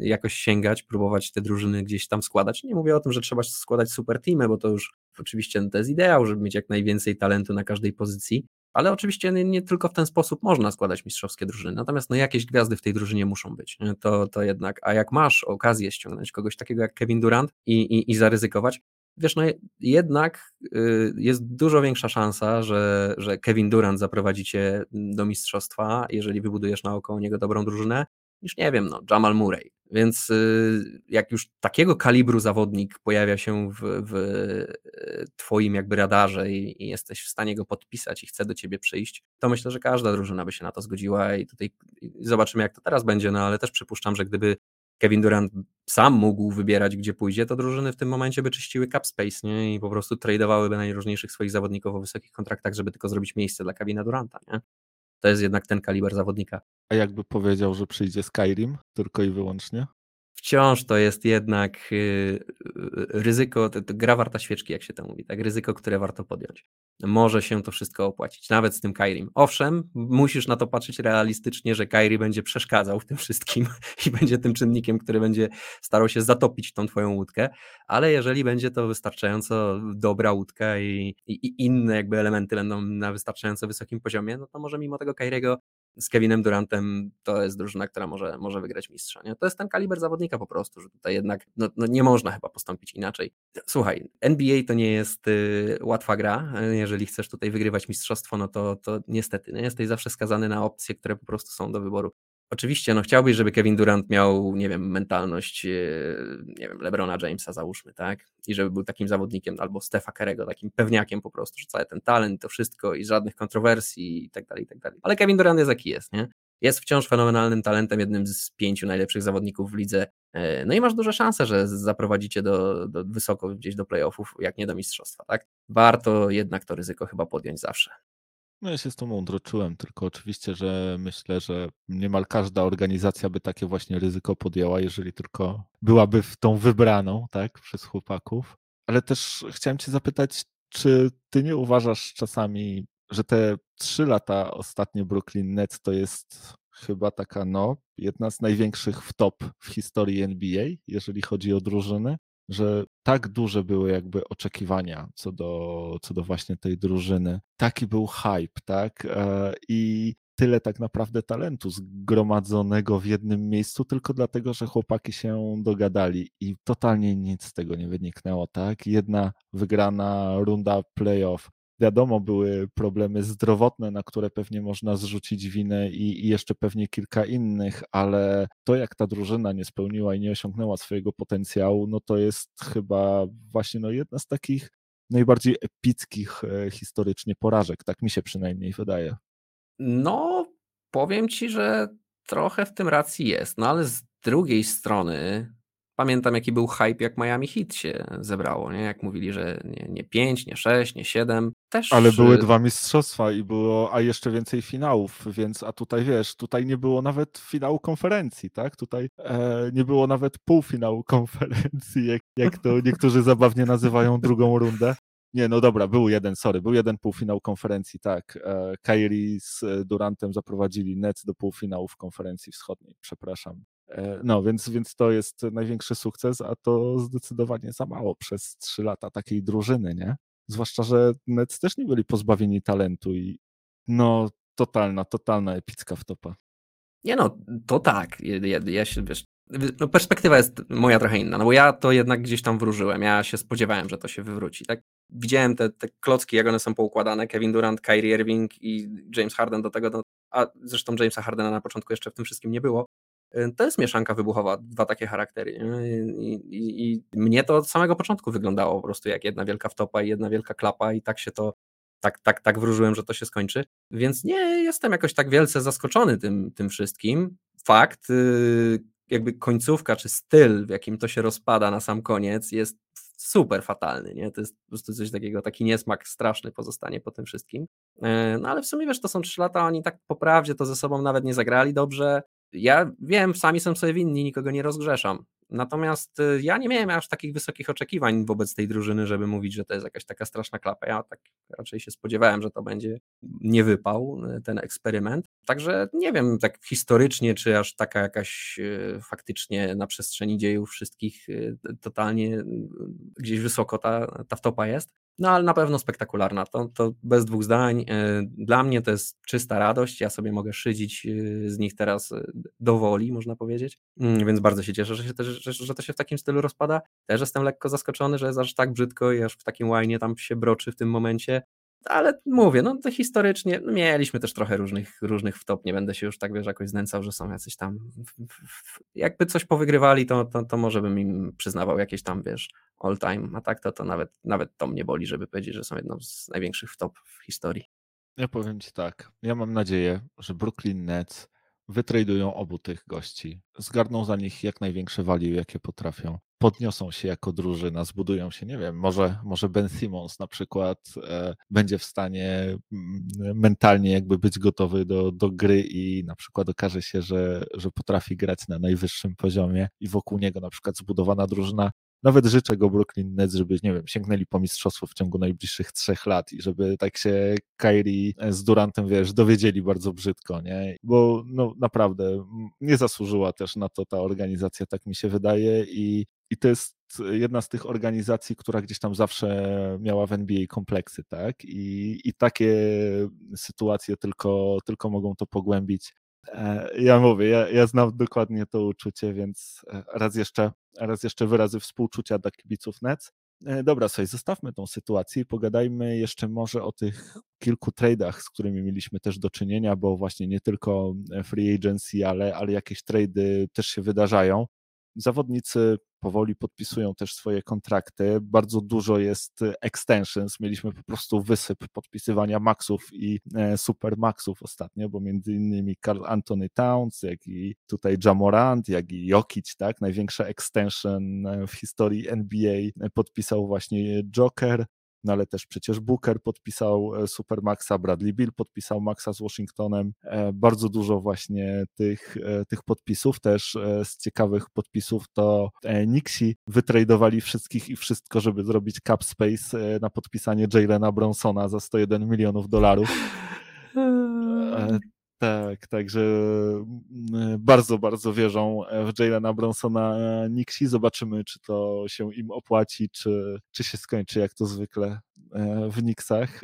jakoś sięgać, próbować te drużyny gdzieś tam składać. Nie mówię o tym, że trzeba składać super teamy, bo to już oczywiście to jest ideał, żeby mieć jak najwięcej talentu na każdej pozycji, ale oczywiście nie, nie, tylko w ten sposób można składać mistrzowskie drużyny. Natomiast no, jakieś gwiazdy w tej drużynie muszą być. To, to jednak, a jak masz okazję ściągnąć kogoś takiego jak Kevin Durant i, i, i zaryzykować, wiesz, no jednak y, jest dużo większa szansa, że, że Kevin Durant zaprowadzi cię do mistrzostwa, jeżeli wybudujesz naokoło niego dobrą drużynę, niż nie wiem, no, Jamal Murray. Więc y, jak już takiego kalibru zawodnik pojawia się w, w y, twoim jakby radarze i, i, jesteś w stanie go podpisać i chce do ciebie przyjść, to myślę, że każda drużyna by się na to zgodziła i tutaj zobaczymy jak to teraz będzie, no ale też przypuszczam, że gdyby Kevin Durant sam mógł wybierać, gdzie pójdzie, to drużyny w tym momencie by czyściły cap space nie? i po prostu tradeowałyby najróżniejszych swoich zawodników o wysokich kontraktach, żeby tylko zrobić miejsce dla Kevina Duranta. Nie? To jest jednak ten kaliber zawodnika. A jakby powiedział, że przyjdzie Skyrim tylko i wyłącznie? Wciąż to jest jednak y, y, ryzyko, to, to gra warta świeczki, jak się to mówi, tak? Ryzyko, które warto podjąć. Może się to wszystko opłacić, nawet z tym Kairim. Owszem, musisz na to patrzeć realistycznie, że Kairi będzie przeszkadzał w tym wszystkim <laughs> i będzie tym czynnikiem, który będzie starał się zatopić tą twoją łódkę, ale jeżeli będzie to wystarczająco dobra łódka i, i, i inne jakby elementy będą na wystarczająco wysokim poziomie, no to może mimo tego Kairiego z Kevinem Durantem to jest drużyna, która może, może wygrać mistrza. Nie? To jest ten kaliber zawodnika po prostu, że tutaj jednak no, no nie można chyba postąpić inaczej. Słuchaj, NBA to nie jest y, łatwa gra. Jeżeli chcesz tutaj wygrywać mistrzostwo, no to, to niestety nie? jesteś zawsze skazany na opcje, które po prostu są do wyboru. Oczywiście, no chciałbyś, żeby Kevin Durant miał, nie wiem, mentalność, e, nie wiem, LeBrona Jamesa załóżmy, tak? I żeby był takim zawodnikiem, albo Stefa Kerego, takim pewniakiem po prostu, że cały ten talent, to wszystko i żadnych kontrowersji i tak dalej, i tak dalej. Ale Kevin Durant jest jaki jest, nie? Jest wciąż fenomenalnym talentem, jednym z pięciu najlepszych zawodników w lidze. E, no i masz duże szanse, że zaprowadzicie do, do wysoko gdzieś do playoffów, jak nie do mistrzostwa, tak? Warto jednak to ryzyko chyba podjąć zawsze. No ja się z tą mądro czułem, tylko oczywiście, że myślę, że niemal każda organizacja by takie właśnie ryzyko podjęła, jeżeli tylko byłaby w tą wybraną, tak, przez chłopaków. Ale też chciałem cię zapytać, czy ty nie uważasz czasami, że te trzy lata ostatnie Brooklyn Nets to jest chyba taka, no, jedna z największych w top w historii NBA, jeżeli chodzi o drużyny? Że tak duże były jakby oczekiwania co do, co do właśnie tej drużyny. Taki był hype, tak? E, I tyle tak naprawdę talentu zgromadzonego w jednym miejscu, tylko dlatego, że chłopaki się dogadali i totalnie nic z tego nie wyniknęło, tak? Jedna wygrana runda playoff. Wiadomo, były problemy zdrowotne, na które pewnie można zrzucić winę i, i jeszcze pewnie kilka innych, ale to, jak ta drużyna nie spełniła i nie osiągnęła swojego potencjału, no to jest chyba właśnie no, jedna z takich najbardziej epickich e, historycznie porażek. Tak mi się przynajmniej wydaje. No, powiem ci, że trochę w tym racji jest. No ale z drugiej strony pamiętam, jaki był hype, jak Miami Heat się zebrało, nie? Jak mówili, że nie, nie 5, nie 6, nie 7. Też... Ale były dwa mistrzostwa i było, a jeszcze więcej finałów, więc a tutaj wiesz, tutaj nie było nawet finału konferencji, tak? Tutaj e, nie było nawet półfinału <laughs> konferencji, jak, jak to niektórzy zabawnie nazywają drugą rundę. Nie, no dobra, był jeden, sorry, był jeden półfinał konferencji, tak. E, Kyrie z e, Durantem zaprowadzili Nets do półfinałów konferencji wschodniej, przepraszam. E, no, więc, więc to jest największy sukces, a to zdecydowanie za mało przez trzy lata takiej drużyny, nie? Zwłaszcza, że Nets też nie byli pozbawieni talentu i no, totalna, totalna epicka wtopa. Nie no, to tak. Ja, ja się, wiesz, no perspektywa jest moja trochę inna, no bo ja to jednak gdzieś tam wróżyłem. Ja się spodziewałem, że to się wywróci. Tak widziałem te, te klocki, jak one są poukładane, Kevin Durant, Kyrie Irving i James Harden do tego, no, a zresztą Jamesa Hardena na początku jeszcze w tym wszystkim nie było. Y, to jest mieszanka wybuchowa, dwa takie charaktery. I, i, I, mnie to od samego początku wyglądało po prostu jak jedna wielka wtopa i jedna wielka klapa i tak się to, tak, tak, tak wróżyłem, że to się skończy. Więc nie jestem jakoś tak wielce zaskoczony tym, tym wszystkim. Fakt, y, jakby końcówka czy styl, w jakim to się rozpada na sam koniec jest super fatalny, nie? To jest po prostu coś takiego, taki niesmak straszny pozostanie po tym wszystkim. E, no ale w sumie wiesz, to są trzy lata, oni tak po prawdzie to ze sobą nawet nie zagrali dobrze. Ja wiem, sami są sobie winni, nikogo nie rozgrzeszam. Natomiast y, ja nie miałem aż takich wysokich oczekiwań wobec tej drużyny, żeby mówić, że to jest jakaś taka straszna klapa. Ja tak raczej się spodziewałem, że to będzie nie wypał y, ten eksperyment. Także nie wiem tak historycznie, czy aż taka jakaś y, faktycznie na przestrzeni dziejów wszystkich totalnie gdzieś wysoko ta, ta wtopa jest. No ale na pewno spektakularna, to, to bez dwóch zdań. Dla mnie to jest czysta radość, ja sobie mogę szydzić z nich teraz do woli, można powiedzieć, mm, więc bardzo się cieszę, że się też że, że to się w takim stylu rozpada. Też jestem lekko zaskoczony, że jest aż tak brzydko i aż w takim łajnie tam się broczy w tym momencie. Ale mówię, no to historycznie no mieliśmy też trochę różnych, różnych wtop, nie będę się już tak wiesz, jakoś znęcał, że są jacyś tam, jakby coś powygrywali, to, to, to może bym im przyznawał jakieś tam, wiesz, all time, a tak to, to nawet, nawet to mnie boli, żeby powiedzieć, że są jedną z największych wtop w historii. Ja powiem Ci tak, ja mam nadzieję, że Brooklyn Nets wytradują obu tych gości, zgarną za nich jak największe value, jakie potrafią, podniosą się jako drużyna, zbudują się, nie wiem, może, może Ben Simmons na przykład e, będzie w stanie mm, mentalnie jakby być gotowy do, do gry i na przykład okaże się, że, że potrafi grać na najwyższym poziomie i wokół niego na przykład zbudowana drużyna nawet życzę go Brooklyn Nets, żeby, nie wiem, sięgnęli po mistrzostwo w ciągu najbliższych trzech lat i żeby tak się Kyrie z Durantem, wiesz, dowiedzieli bardzo brzydko, nie? Bo no naprawdę nie zasłużyła też na to ta organizacja, tak mi się wydaje i, i to jest jedna z tych organizacji, która gdzieś tam zawsze miała w NBA kompleksy, tak? I, i takie sytuacje tylko, tylko mogą to pogłębić. E, ja mówię, ja, ja znam dokładnie to uczucie, więc e, raz jeszcze, raz jeszcze wyrazy współczucia dla kibiców Nets. E, dobra, sobie zostawmy tą sytuację i pogadajmy jeszcze może o tych kilku tradeach, z którymi mieliśmy też do czynienia, bo właśnie nie tylko free agency, ale, ale jakieś trady też się wydarzają. Zawodnicy powoli podpisują też swoje kontrakty. Bardzo dużo jest extensions. Mieliśmy po prostu wysyp podpisywania maxów i e, super maxów ostatnio, bo między innymi Carl Anthony Towns, jak i tutaj Jamorant, jak i Jokic, tak, największa extension e, w historii NBA podpisał właśnie Joker no ale też przecież Booker podpisał e, Supermaxa, Bradley Bill podpisał Maxa z Washingtonem. E, bardzo dużo właśnie tych, e, tych podpisów, też z ciekawych podpisów to Nixi wytradowali wszystkich i wszystko, żeby zrobić cap space na podpisanie Jalena Bronsona za 101 milionów dolarów. <laughs> Tak, także mm, bardzo, bardzo wierzą e, w Jalena Bronsona Nixi. Zobaczymy, czy to się im opłaci, czy, czy się skończy jak to zwykle e, w Nixach.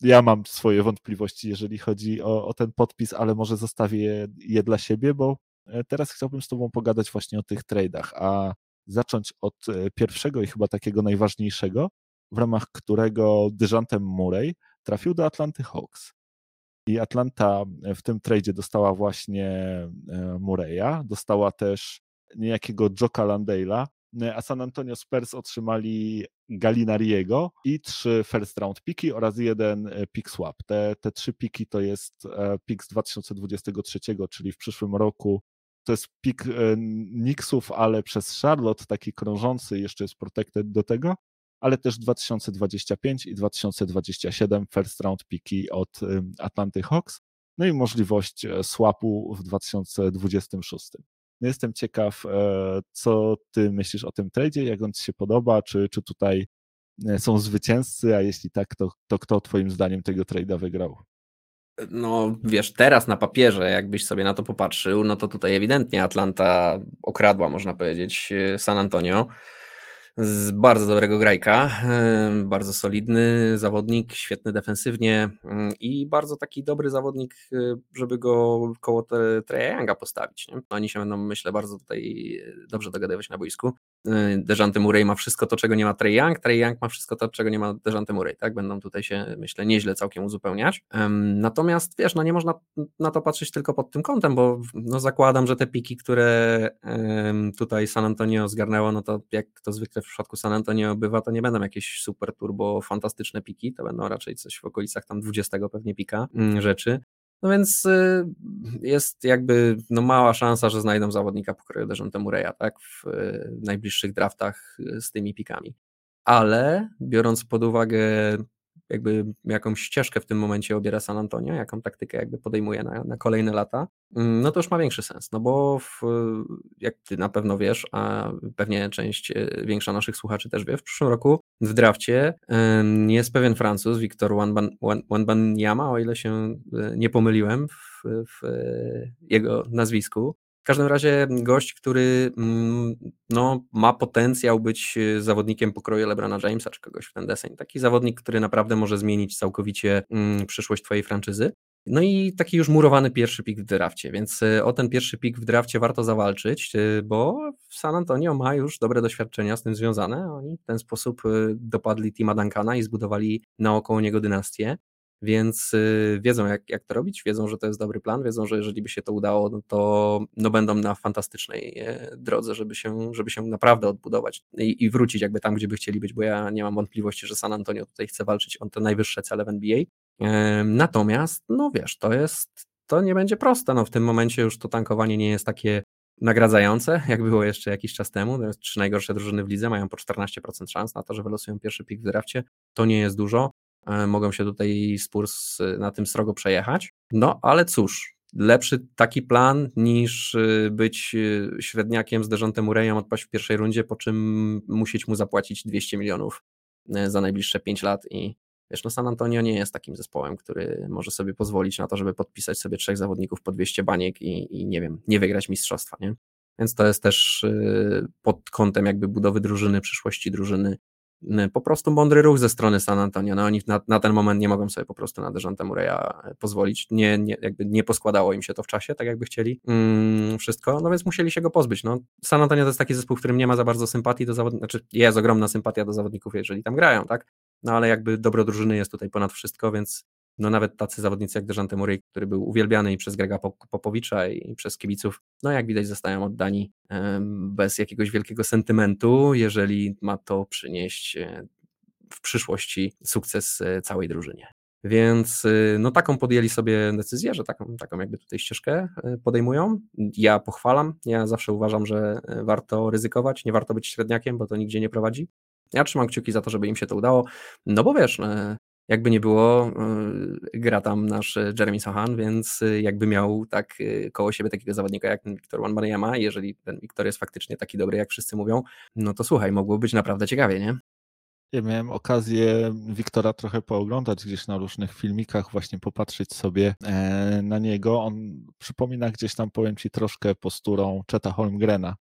ja mam swoje wątpliwości, jeżeli chodzi o, o ten podpis, ale może zostawię je, je dla siebie, bo e, teraz chciałbym z Tobą pogadać właśnie o tych tradeach, a zacząć od e, pierwszego i chyba takiego najważniejszego, w ramach którego Dejantem Murray trafił do Atlanty Hawks. I Atlanta w tym tradzie dostała właśnie Murray'a, dostała też niejakiego Joka Landale'a, a San Antonio Spurs otrzymali Galinariego i trzy first round piki oraz jeden e, pick swap. Te, te trzy piki to jest e, pik z 2023, czyli w przyszłym roku. To jest pik e, Knicksów, ale przez Charlotte, taki krążący, jeszcze jest protected do tego, ale też 2025 i 2027 first round piki od Atlanty Hawks, no i możliwość swapu w 2026. No, jestem ciekaw, e, co ty myślisz o tym tradzie, jak on ci się podoba, czy, czy tutaj e, są zwycięzcy, a jeśli tak, to, to kto twoim zdaniem tego trade'a wygrał? No wiesz, teraz na papierze, jakbyś sobie na to popatrzył, no to tutaj ewidentnie Atlanta okradła, można powiedzieć, e, San Antonio z bardzo dobrego grajka, bardzo solidny zawodnik, świetny defensywnie mm, i bardzo taki dobry zawodnik, y, żeby go koło Treya Younga postawić. Nie? Oni się będą, myślę, bardzo tutaj y, dobrze dogadywać na boisku. Y, Dejante Murray ma wszystko to, czego nie ma Trey Young, Trey Young ma wszystko to, czego nie ma Dejante Murray, tak? Będą tutaj się, myślę, nieźle całkiem uzupełniać. Natomiast, wiesz, no nie można na to patrzeć tylko pod tym kątem, bo no zakładam, że te piki, które tutaj San Antonio zgarnęło, no to jak to zwykle w przypadku San Antonio bywa, to nie będą jakieś super turbo fantastyczne piki, to będą raczej coś w okolicach tam 20 pewnie pika mm, rzeczy. No więc y, jest jakby no mała szansa, że znajdą zawodnika pokroju Dejante Murray'a, tak, w y, najbliższych draftach y, z tymi pikami. Ale biorąc pod uwagę jakby jaką ścieżkę w tym momencie obiera San Antonio, jaką taktykę jakby podejmuje na, na kolejne lata, mm, no to już ma większy sens, no bo w, jak ty na pewno wiesz, a pewnie część większa naszych słuchaczy też wie, w przyszłym roku w drafcie jest pewien Francuz, Wiktor Wanbanyama, o ile się e, nie pomyliłem w, w e, jego nazwisku, w każdym razie gość, który mm, no, ma potencjał być e, zawodnikiem pokroju LeBrona Jamesa czy kogoś w ten deseń. Taki zawodnik, który naprawdę może zmienić całkowicie mm, przyszłość twojej franczyzy. No i taki już murowany pierwszy pik w drafcie, więc e, o ten pierwszy pik w drafcie warto zawalczyć, e, bo San Antonio ma już dobre doświadczenia z tym związane. Oni w ten sposób dopadli Tima Duncana i zbudowali naokoło niego dynastię więc wiedzą jak, jak to robić, wiedzą, że to jest dobry plan, wiedzą, że jeżeli by się to udało, no to no będą na fantastycznej e, drodze, żeby się, żeby się naprawdę odbudować i, i wrócić jakby tam, gdzie by chcieli być, bo ja nie mam wątpliwości, że San Antonio tutaj chce walczyć o te najwyższe cele w NBA. Natomiast, no wiesz, to jest, to nie będzie proste, no w tym momencie już to tankowanie nie jest takie nagradzające, <laughs> jak było jeszcze jakiś czas temu. Trzy najgorsze drużyny w lidze mają po 14% szans na to, że wylosują pierwszy pik w drafcie. To nie jest dużo. E, mogą się tutaj Spurs na tym srogo przejechać. No ale cóż, lepszy taki plan niż y, być średniakiem z Dejontem Murrayem odpaść w pierwszej rundzie, po czym musieć mu zapłacić 200 milionów e, za najbliższe 5 lat i wiesz, no San Antonio nie jest takim zespołem, który może sobie pozwolić na to, żeby podpisać sobie trzech zawodników po 200 baniek i, i nie wiem, nie wygrać mistrzostwa, nie? Więc to jest też y, pod kątem jakby budowy drużyny, przyszłości drużyny po prostu mądry ruch ze strony San Antonio. No oni na, na ten moment nie mogą sobie po prostu na Dejante Murray'a e, pozwolić. Nie, nie, jakby nie poskładało im się to w czasie, tak jakby chcieli mm, wszystko, no więc musieli się go pozbyć. No, San Antonio to jest taki zespół, w którym nie ma za bardzo sympatii do zawodników, znaczy jest ogromna sympatia do zawodników, jeżeli tam grają, tak? No ale jakby dobro drużyny jest tutaj ponad wszystko, więc no nawet tacy zawodnicy jak Dejante Murray, który był uwielbiany i przez Grega Popowicza i przez kibiców, no jak widać zostają oddani bez jakiegoś wielkiego sentymentu, jeżeli ma to przynieść e, w przyszłości sukces e, całej drużynie. Więc e, no taką podjęli sobie decyzję, że taką, taką jakby tutaj ścieżkę podejmują. Ja pochwalam, ja zawsze uważam, że warto ryzykować, nie warto być średniakiem, bo to nigdzie nie prowadzi. Ja trzymam kciuki za to, żeby im się to udało, no bo wiesz, jakby nie było, y, gra tam nasz Jeremy Sohan, więc jakby miał tak koło siebie takiego zawodnika jak Wiktor Wanbanyama, jeżeli ten Wiktor jest faktycznie taki dobry, jak wszyscy mówią, no to słuchaj, mogło być naprawdę ciekawie, nie? Ja miałem okazję Wiktora trochę pooglądać gdzieś na różnych filmikach, właśnie popatrzeć sobie e, na niego. On przypomina gdzieś tam, powiem Ci, troszkę posturą Czeta Holmgrena.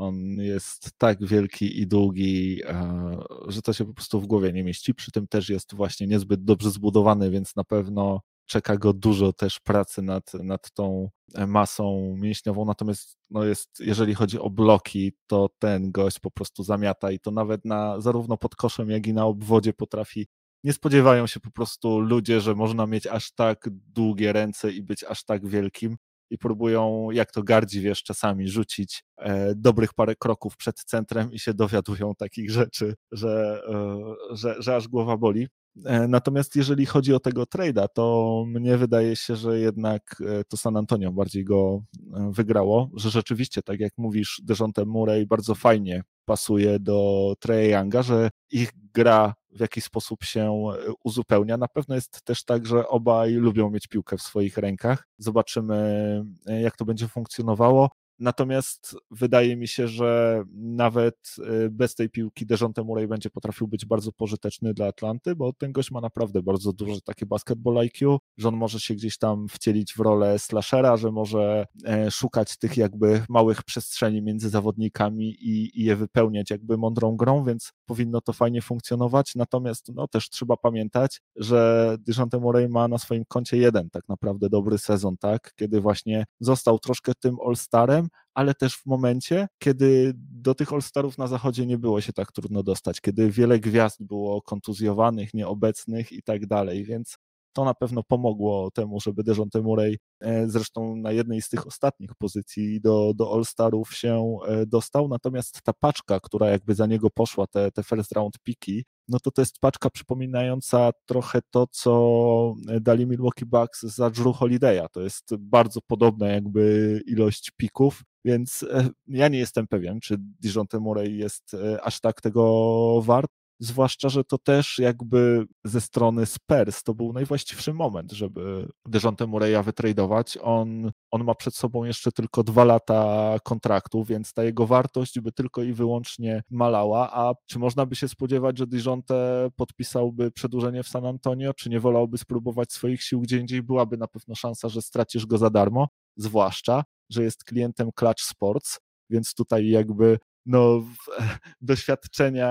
On jest tak wielki i długi, e, że to się po prostu w głowie nie mieści. Przy tym też jest właśnie niezbyt dobrze zbudowany, więc na pewno czeka go dużo też pracy nad, nad tą masą mięśniową, natomiast no jest, jeżeli chodzi o bloki, to ten gość po prostu zamiata i to nawet na zarówno pod koszem, jak i na obwodzie potrafi. Nie spodziewają się po prostu ludzie, że można mieć aż tak długie ręce i być aż tak wielkim i próbują, jak to gardzi wiesz, czasami rzucić e, dobrych parę kroków przed centrem i się dowiadują takich rzeczy, że, e, że, że aż głowa boli. E, natomiast jeżeli chodzi o tego trade'a, to mnie wydaje się, że jednak e, to San Antonio bardziej go e, wygrało, że rzeczywiście, tak jak mówisz, Dejounte Murray bardzo fajnie pasuje do Trey Younga, że ich gra w jakiś sposób się uzupełnia. Na pewno jest też tak, że obaj lubią mieć piłkę w swoich rękach. Zobaczymy, jak to będzie funkcjonowało. Natomiast wydaje mi się, że nawet y, bez tej piłki Dejounte Murray będzie potrafił być bardzo pożyteczny dla Atlanty, bo ten gość ma naprawdę bardzo duże takie basketball IQ, że on może się gdzieś tam wcielić w rolę slashera, że może e, szukać tych jakby małych przestrzeni między zawodnikami i, i je wypełniać jakby mądrą grą, więc powinno to fajnie funkcjonować. Natomiast no, też trzeba pamiętać, że Dejounte Murray ma na swoim koncie jeden tak naprawdę dobry sezon, tak? Kiedy właśnie został troszkę tym All-Starem, ale też w momencie, kiedy do tych All-Starów na zachodzie nie było się tak trudno dostać, kiedy wiele gwiazd było kontuzjowanych, nieobecnych i tak dalej, więc to na pewno pomogło temu, żeby Dejounte Murray e, zresztą na jednej z tych ostatnich pozycji do, do All-Starów się e, dostał, natomiast ta paczka, która jakby za niego poszła, te, te first round piki, no to to jest paczka przypominająca trochę to, co dali Milwaukee Bucks za Drew Holiday'a. To jest bardzo podobna jakby ilość pików, więc e, ja nie jestem pewien, czy Dijonte Murray jest aż tak tego wart, zwłaszcza, że to też jakby ze strony Spurs to był najwłaściwszy moment, żeby Dejounte Murray'a wytradować. On, on ma przed sobą jeszcze tylko dwa lata kontraktu, więc ta jego wartość by tylko i wyłącznie malała, a czy można by się spodziewać, że Dejounte podpisałby przedłużenie w San Antonio, czy nie wolałby spróbować swoich sił gdzie indziej? Byłaby na pewno szansa, że stracisz go za darmo, zwłaszcza, że jest klientem Clutch Sports, więc tutaj jakby no, <laughs> doświadczenia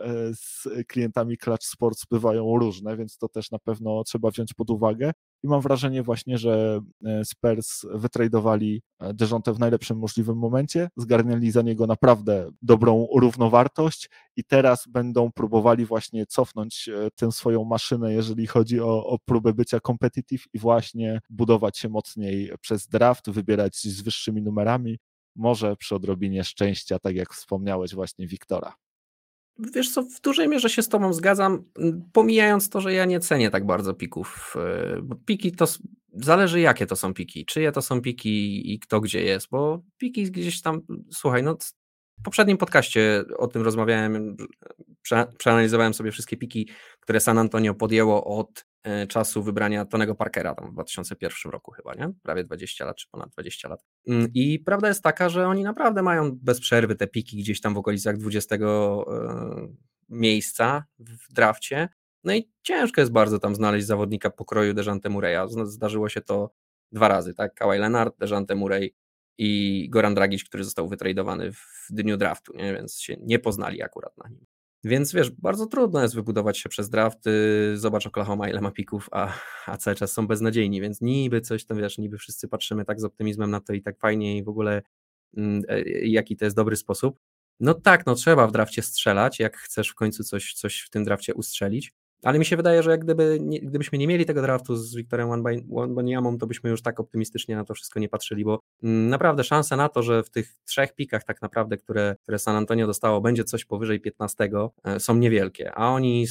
e, z klientami Clutch Sports bywają różne, więc to też na pewno trzeba wziąć pod uwagę. I mam wrażenie właśnie, że e, Spurs wytradowali e, Dejounte w najlepszym możliwym momencie, zgarnęli za niego naprawdę dobrą równowartość i teraz będą próbowali właśnie cofnąć tę swoją maszynę, jeżeli chodzi o, o próbę bycia competitive i właśnie budować się mocniej przez draft, wybierać z wyższymi numerami może przy odrobinie szczęścia, tak jak wspomniałeś właśnie Wiktora. Wiesz co, w dużej mierze się z tobą zgadzam, pomijając to, że ja nie cenię tak bardzo pików, e, piki to zależy jakie to są piki, czyje to są piki i kto gdzie jest, bo piki gdzieś tam, słuchaj, no w poprzednim podcaście o tym rozmawiałem, prze, przeanalizowałem sobie wszystkie piki, które San Antonio podjęło od czasu wybrania Tonego Parkera tam w 2001 roku chyba, nie? Prawie 20 lat, czy ponad 20 lat. Mm, I prawda jest taka, że oni naprawdę mają bez przerwy te piki gdzieś tam w okolicach 20 e, miejsca w drafcie. No i ciężko jest bardzo tam znaleźć zawodnika pokroju Dejante Murray'a. Zdarzyło się to dwa razy, tak? Kawhi Leonard, Dejante Murray i Goran Dragic, który został wytradowany w dniu draftu, nie? więc się nie poznali akurat na nim. Więc wiesz, bardzo trudno jest wybudować się przez draft. Zobacz Oklahoma, ile ma pików, a, a cały czas są beznadziejni, więc niby coś tam, wiesz, niby wszyscy patrzymy tak z optymizmem na to i tak fajnie i w ogóle mm, e, jaki to jest dobry sposób. No tak, no trzeba w drafcie strzelać, jak chcesz w końcu coś, coś w tym drafcie ustrzelić, ale mi się wydaje, że jak gdyby nie, gdybyśmy nie mieli tego draftu z Wiktorem Wanbaniamą, to byśmy już tak optymistycznie na to wszystko nie patrzyli, bo mm, naprawdę szanse na to, że w tych trzech pikach tak naprawdę, które, które San Antonio dostało, będzie coś powyżej 15, e, są niewielkie, a oni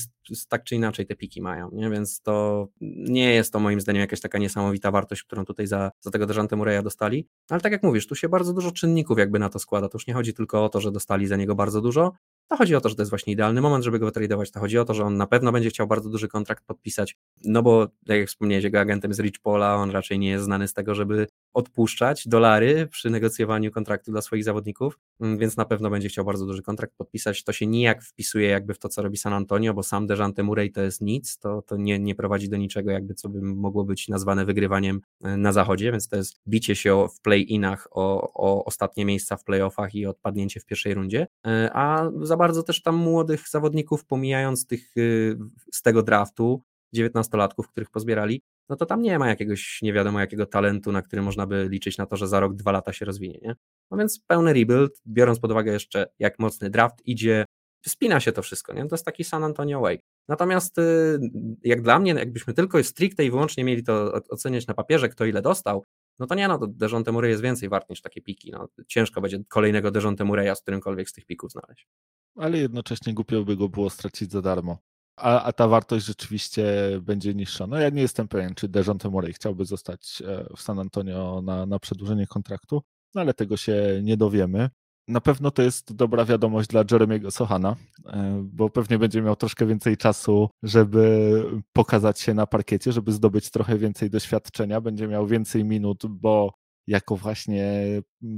tak czy inaczej te piki mają, nie? więc to nie jest to moim zdaniem jakaś taka niesamowita wartość, którą tutaj za, za tego Dejante Murray'a dostali, ale tak jak mówisz, tu się bardzo dużo czynników jakby na to składa, to już nie chodzi tylko o to, że dostali za niego bardzo dużo, To chodzi o to, że to jest właśnie idealny moment, żeby go tradeować. To chodzi o to, że on na pewno będzie chciał bardzo duży kontrakt podpisać, no bo tak jak wspomniałeś, jego agentem jest Rich Paula, on raczej nie jest znany z tego, żeby odpuszczać dolary przy negocjowaniu kontraktu dla swoich zawodników, mm, więc na pewno będzie chciał bardzo duży kontrakt podpisać. To się nijak wpisuje jakby w to, co robi San Antonio, bo sam Dejante Murray to jest nic, to, to nie, nie prowadzi do niczego, jakby co by mogło być nazwane wygrywaniem e, na zachodzie, więc to jest bicie się w play-inach o, o ostatnie miejsca w playoffach i odpadnięcie w pierwszej rundzie, e, a za bardzo też tam młodych zawodników, pomijając tych y, z tego draftu, 19-latków, których pozbierali, no to tam nie ma jakiegoś nie wiadomo jakiego talentu, na który można by liczyć na to, że za rok, dwa lata się rozwinie, nie? No więc pełny rebuild, biorąc pod uwagę jeszcze jak mocny draft idzie, spina się to wszystko, nie? To jest taki San Antonio Way. Natomiast y, jak dla mnie, jakbyśmy tylko stricte i wyłącznie mieli to oceniać na papierze, kto ile dostał, no to nie, no to Dejonte Murray jest więcej wart niż takie piki. No, ciężko będzie kolejnego Dejonte Murraya z którymkolwiek z tych pików znaleźć. Ale jednocześnie głupio by go było stracić za darmo. A, a ta wartość rzeczywiście będzie niższa. No ja nie jestem pewien, czy Dejonte Murray chciałby zostać e, w San Antonio na, na przedłużenie kontraktu, no ale tego się nie dowiemy. Na pewno to jest dobra wiadomość dla Jeremiego Sohana, e, bo pewnie będzie miał troszkę więcej czasu, żeby pokazać się na parkiecie, żeby zdobyć trochę więcej doświadczenia. Będzie miał więcej minut, bo jako właśnie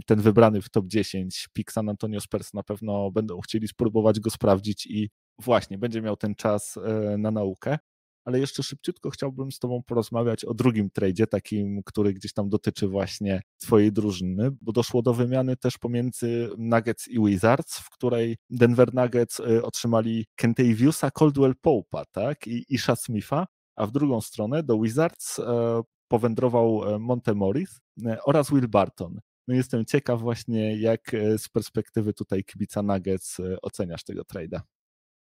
ten wybrany w top 10 pick San Antonio Spurs na pewno będą chcieli spróbować go sprawdzić i właśnie będzie miał ten czas e, na naukę ale jeszcze szybciutko chciałbym z Tobą porozmawiać o drugim tradzie, takim, który gdzieś tam dotyczy właśnie Twojej drużyny, bo doszło do wymiany też pomiędzy Nuggets i Wizards, w której Denver Nuggets y, otrzymali Kentaviusa Coldwell Pope'a, tak, i Isha Smitha, a w drugą stronę do Wizards e, powędrował e, Monte Morris oraz Will Barton. No jestem ciekaw właśnie, jak z perspektywy tutaj kibica Nuggets oceniasz tego trade'a.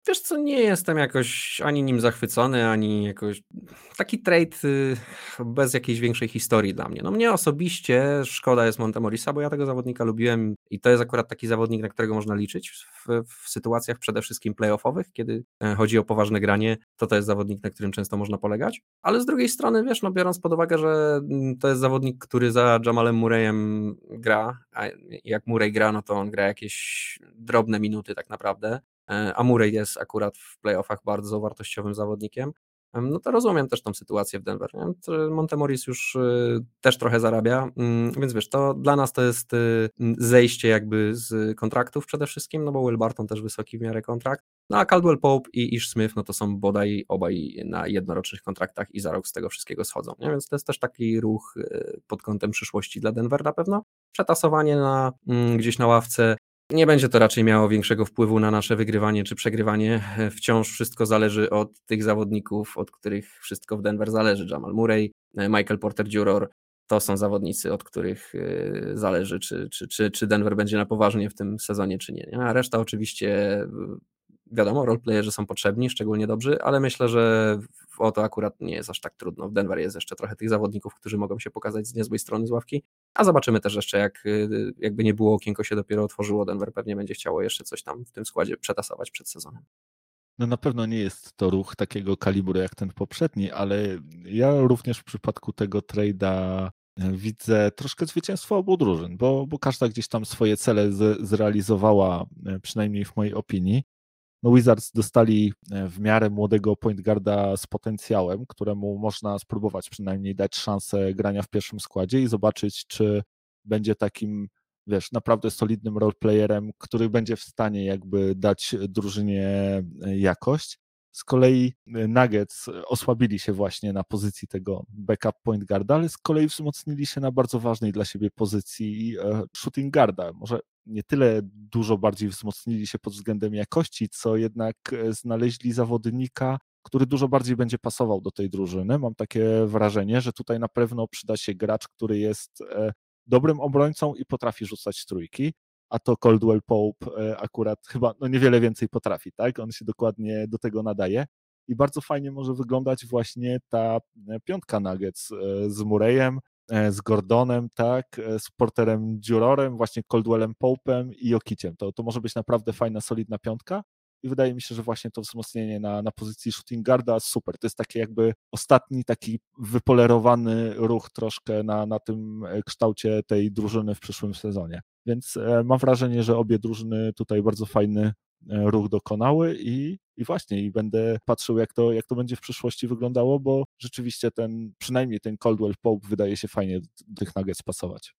Wiesz co, nie jestem jakoś ani nim zachwycony, ani jakoś taki trade y, bez jakiejś większej historii dla mnie. No mnie osobiście szkoda jest Montemorisa, bo ja tego zawodnika lubiłem i to jest akurat taki zawodnik, na którego można liczyć w, w sytuacjach przede wszystkim playoffowych, kiedy e, chodzi o poważne granie, to to jest zawodnik, na którym często można polegać, ale z drugiej strony, wiesz, no biorąc pod uwagę, że mm, to jest zawodnik, który za Jamalem Murrayem gra, a jak Murray gra, no to on gra jakieś drobne minuty tak naprawdę, E, a Murray jest akurat w playoffach bardzo wartościowym zawodnikiem, no to rozumiem też tą sytuację w Denver. Montemoris już y, też trochę zarabia, mm, więc wiesz, to dla nas to jest y, zejście jakby z kontraktów przede wszystkim, no bo Will Barton też wysoki w miarę kontrakt, no a Caldwell Pope i Ish Smith, no to są bodaj obaj na jednorocznych kontraktach i za rok z tego wszystkiego schodzą, nie? więc to jest też taki ruch y, pod kątem przyszłości dla Denver na pewno. Przetasowanie na, mm, gdzieś na ławce nie będzie to raczej miało większego wpływu na nasze wygrywanie czy przegrywanie. Wciąż wszystko zależy od tych zawodników, od których wszystko w Denver zależy. Jamal Murray, Michael Porter Juror, to są zawodnicy, od których y, zależy, czy, czy, czy, czy Denver będzie na poważnie w tym sezonie, czy nie. A reszta oczywiście wiadomo, roleplayerzy są potrzebni, szczególnie dobrzy, ale myślę, że o to akurat nie jest aż tak trudno. W Denver jest jeszcze trochę tych zawodników, którzy mogą się pokazać z niezłej strony z ławki, a zobaczymy też jeszcze, jak, y, jakby nie było, okienko się dopiero otworzyło, Denver pewnie będzie chciało jeszcze coś tam w tym składzie przetasować przed sezonem. No na pewno nie jest to ruch takiego kalibru jak ten poprzedni, ale ja również w przypadku tego trade'a e, widzę troszkę zwycięstwo obu drużyn, bo, bo każda gdzieś tam swoje cele z, zrealizowała, e, przynajmniej w mojej opinii. No Wizards dostali e, w miarę młodego point guarda z potencjałem, któremu można spróbować przynajmniej dać szansę grania w pierwszym składzie i zobaczyć, czy będzie takim, wiesz, naprawdę solidnym roleplayerem, który będzie w stanie jakby dać drużynie e, jakość. Z kolei e, Nuggets osłabili się właśnie na pozycji tego backup point guarda, ale z kolei wzmocnili się na bardzo ważnej dla siebie pozycji shooting guarda. Może nie tyle dużo bardziej wzmocnili się pod względem jakości, co jednak e, znaleźli zawodnika, który dużo bardziej będzie pasował do tej drużyny. Mam takie wrażenie, że tutaj na pewno przyda się gracz, który jest e, dobrym obrońcą i potrafi rzucać trójki, a to Coldwell Pope e, akurat chyba no niewiele więcej potrafi, tak? On się dokładnie do tego nadaje. I bardzo fajnie może wyglądać właśnie ta piątka Nuggets z Murrayem, E, z Gordonem, tak, e, z Porterem Dziurorem, właśnie Coldwellem Popem i Jokiciem. To, to może być naprawdę fajna, solidna piątka i wydaje mi się, że właśnie to wzmocnienie na, na pozycji shooting guarda super. To jest taki jakby ostatni taki wypolerowany ruch troszkę na, na tym e, kształcie tej drużyny w przyszłym sezonie. Więc mam wrażenie, że obie drużyny tutaj bardzo fajny ruch dokonały i, i właśnie, i będę patrzył, jak to, jak to będzie w przyszłości wyglądało, bo rzeczywiście ten, przynajmniej ten Coldwell Pope wydaje się fajnie tych Nuggets pasować.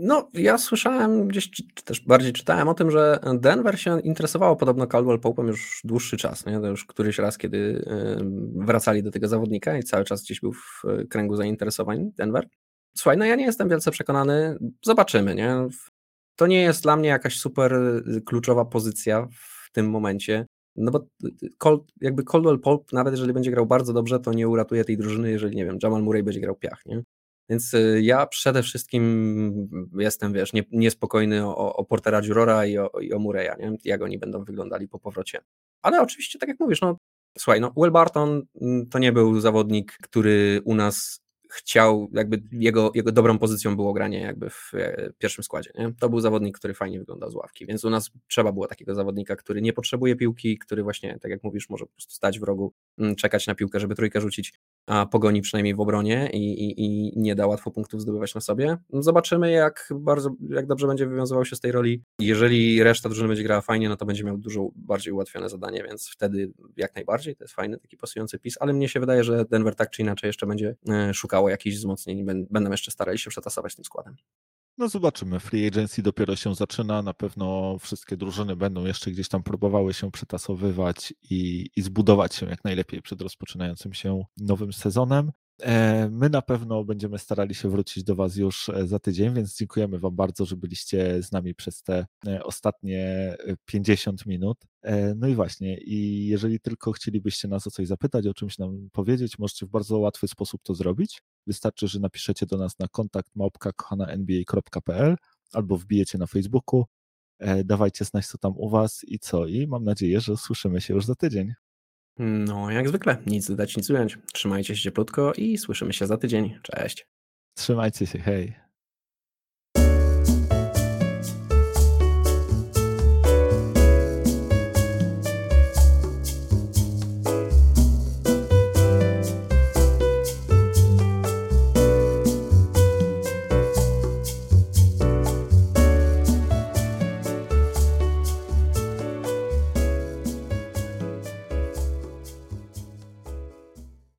No, ja słyszałem gdzieś, czy też bardziej czytałem o tym, że Denver się interesowało podobno Caldwell Pope'em już dłuższy czas, nie? To już któryś raz, kiedy wracali do tego zawodnika i cały czas gdzieś był w kręgu zainteresowań Denver. Słuchaj, no ja nie jestem wielce przekonany, zobaczymy, nie? To nie jest dla mnie jakaś super y, kluczowa pozycja w tym momencie, no bo Cold, jakby Caldwell Pope, nawet jeżeli będzie grał bardzo dobrze, to nie uratuje tej drużyny, jeżeli, nie wiem, Jamal Murray będzie grał piach, nie? Więc y, ja przede wszystkim jestem, wiesz, nie, niespokojny o, o Portera Dziurora i o, i o Murray'a, nie? jak oni będą wyglądali po powrocie. Ale oczywiście, tak jak mówisz, no słuchaj, no Will Barton mm, to nie był zawodnik, który u nas chciał, jakby jego, jego dobrą pozycją było granie jakby w e, pierwszym składzie. Nie? To był zawodnik, który fajnie wyglądał z ławki, więc u nas trzeba było takiego zawodnika, który nie potrzebuje piłki, który właśnie, tak jak mówisz, może po prostu stać w rogu, mm, czekać na piłkę, żeby trójkę rzucić, a pogoni przynajmniej w obronie i, i, i nie da łatwo punktów zdobywać na sobie. Zobaczymy, jak bardzo, jak dobrze będzie wywiązywał się z tej roli. Jeżeli reszta drużyny będzie grała fajnie, no to będzie miał dużo bardziej ułatwione zadanie, więc wtedy jak najbardziej to jest fajny taki pasujący pis, ale mnie się wydaje, że Denver tak czy inaczej jeszcze będzie e, szukało jakichś wzmocnień, będą jeszcze starali się przetasować tym składem. No zobaczymy. Free agency dopiero się zaczyna. Na pewno wszystkie drużyny będą jeszcze gdzieś tam próbowały się przetasowywać i, i zbudować się jak najlepiej przed rozpoczynającym się nowym sezonem. E, my na pewno będziemy starali się wrócić do Was już e, za tydzień, więc dziękujemy Wam bardzo, że byliście z nami przez te e, ostatnie 50 minut. No i właśnie, i jeżeli tylko chcielibyście nas o coś zapytać, o czymś nam powiedzieć, możecie w bardzo łatwy sposób to zrobić. Wystarczy, że napiszecie do nas na kontakt małpka.kochana.nba.pl albo wbijecie na Facebooku. Dawajcie znać, co tam u Was i co. I mam nadzieję, że słyszymy się już za tydzień. No, jak zwykle, nic dodać, nic ująć. Trzymajcie się cieplutko i słyszymy się za tydzień. Cześć. Trzymajcie się, hej.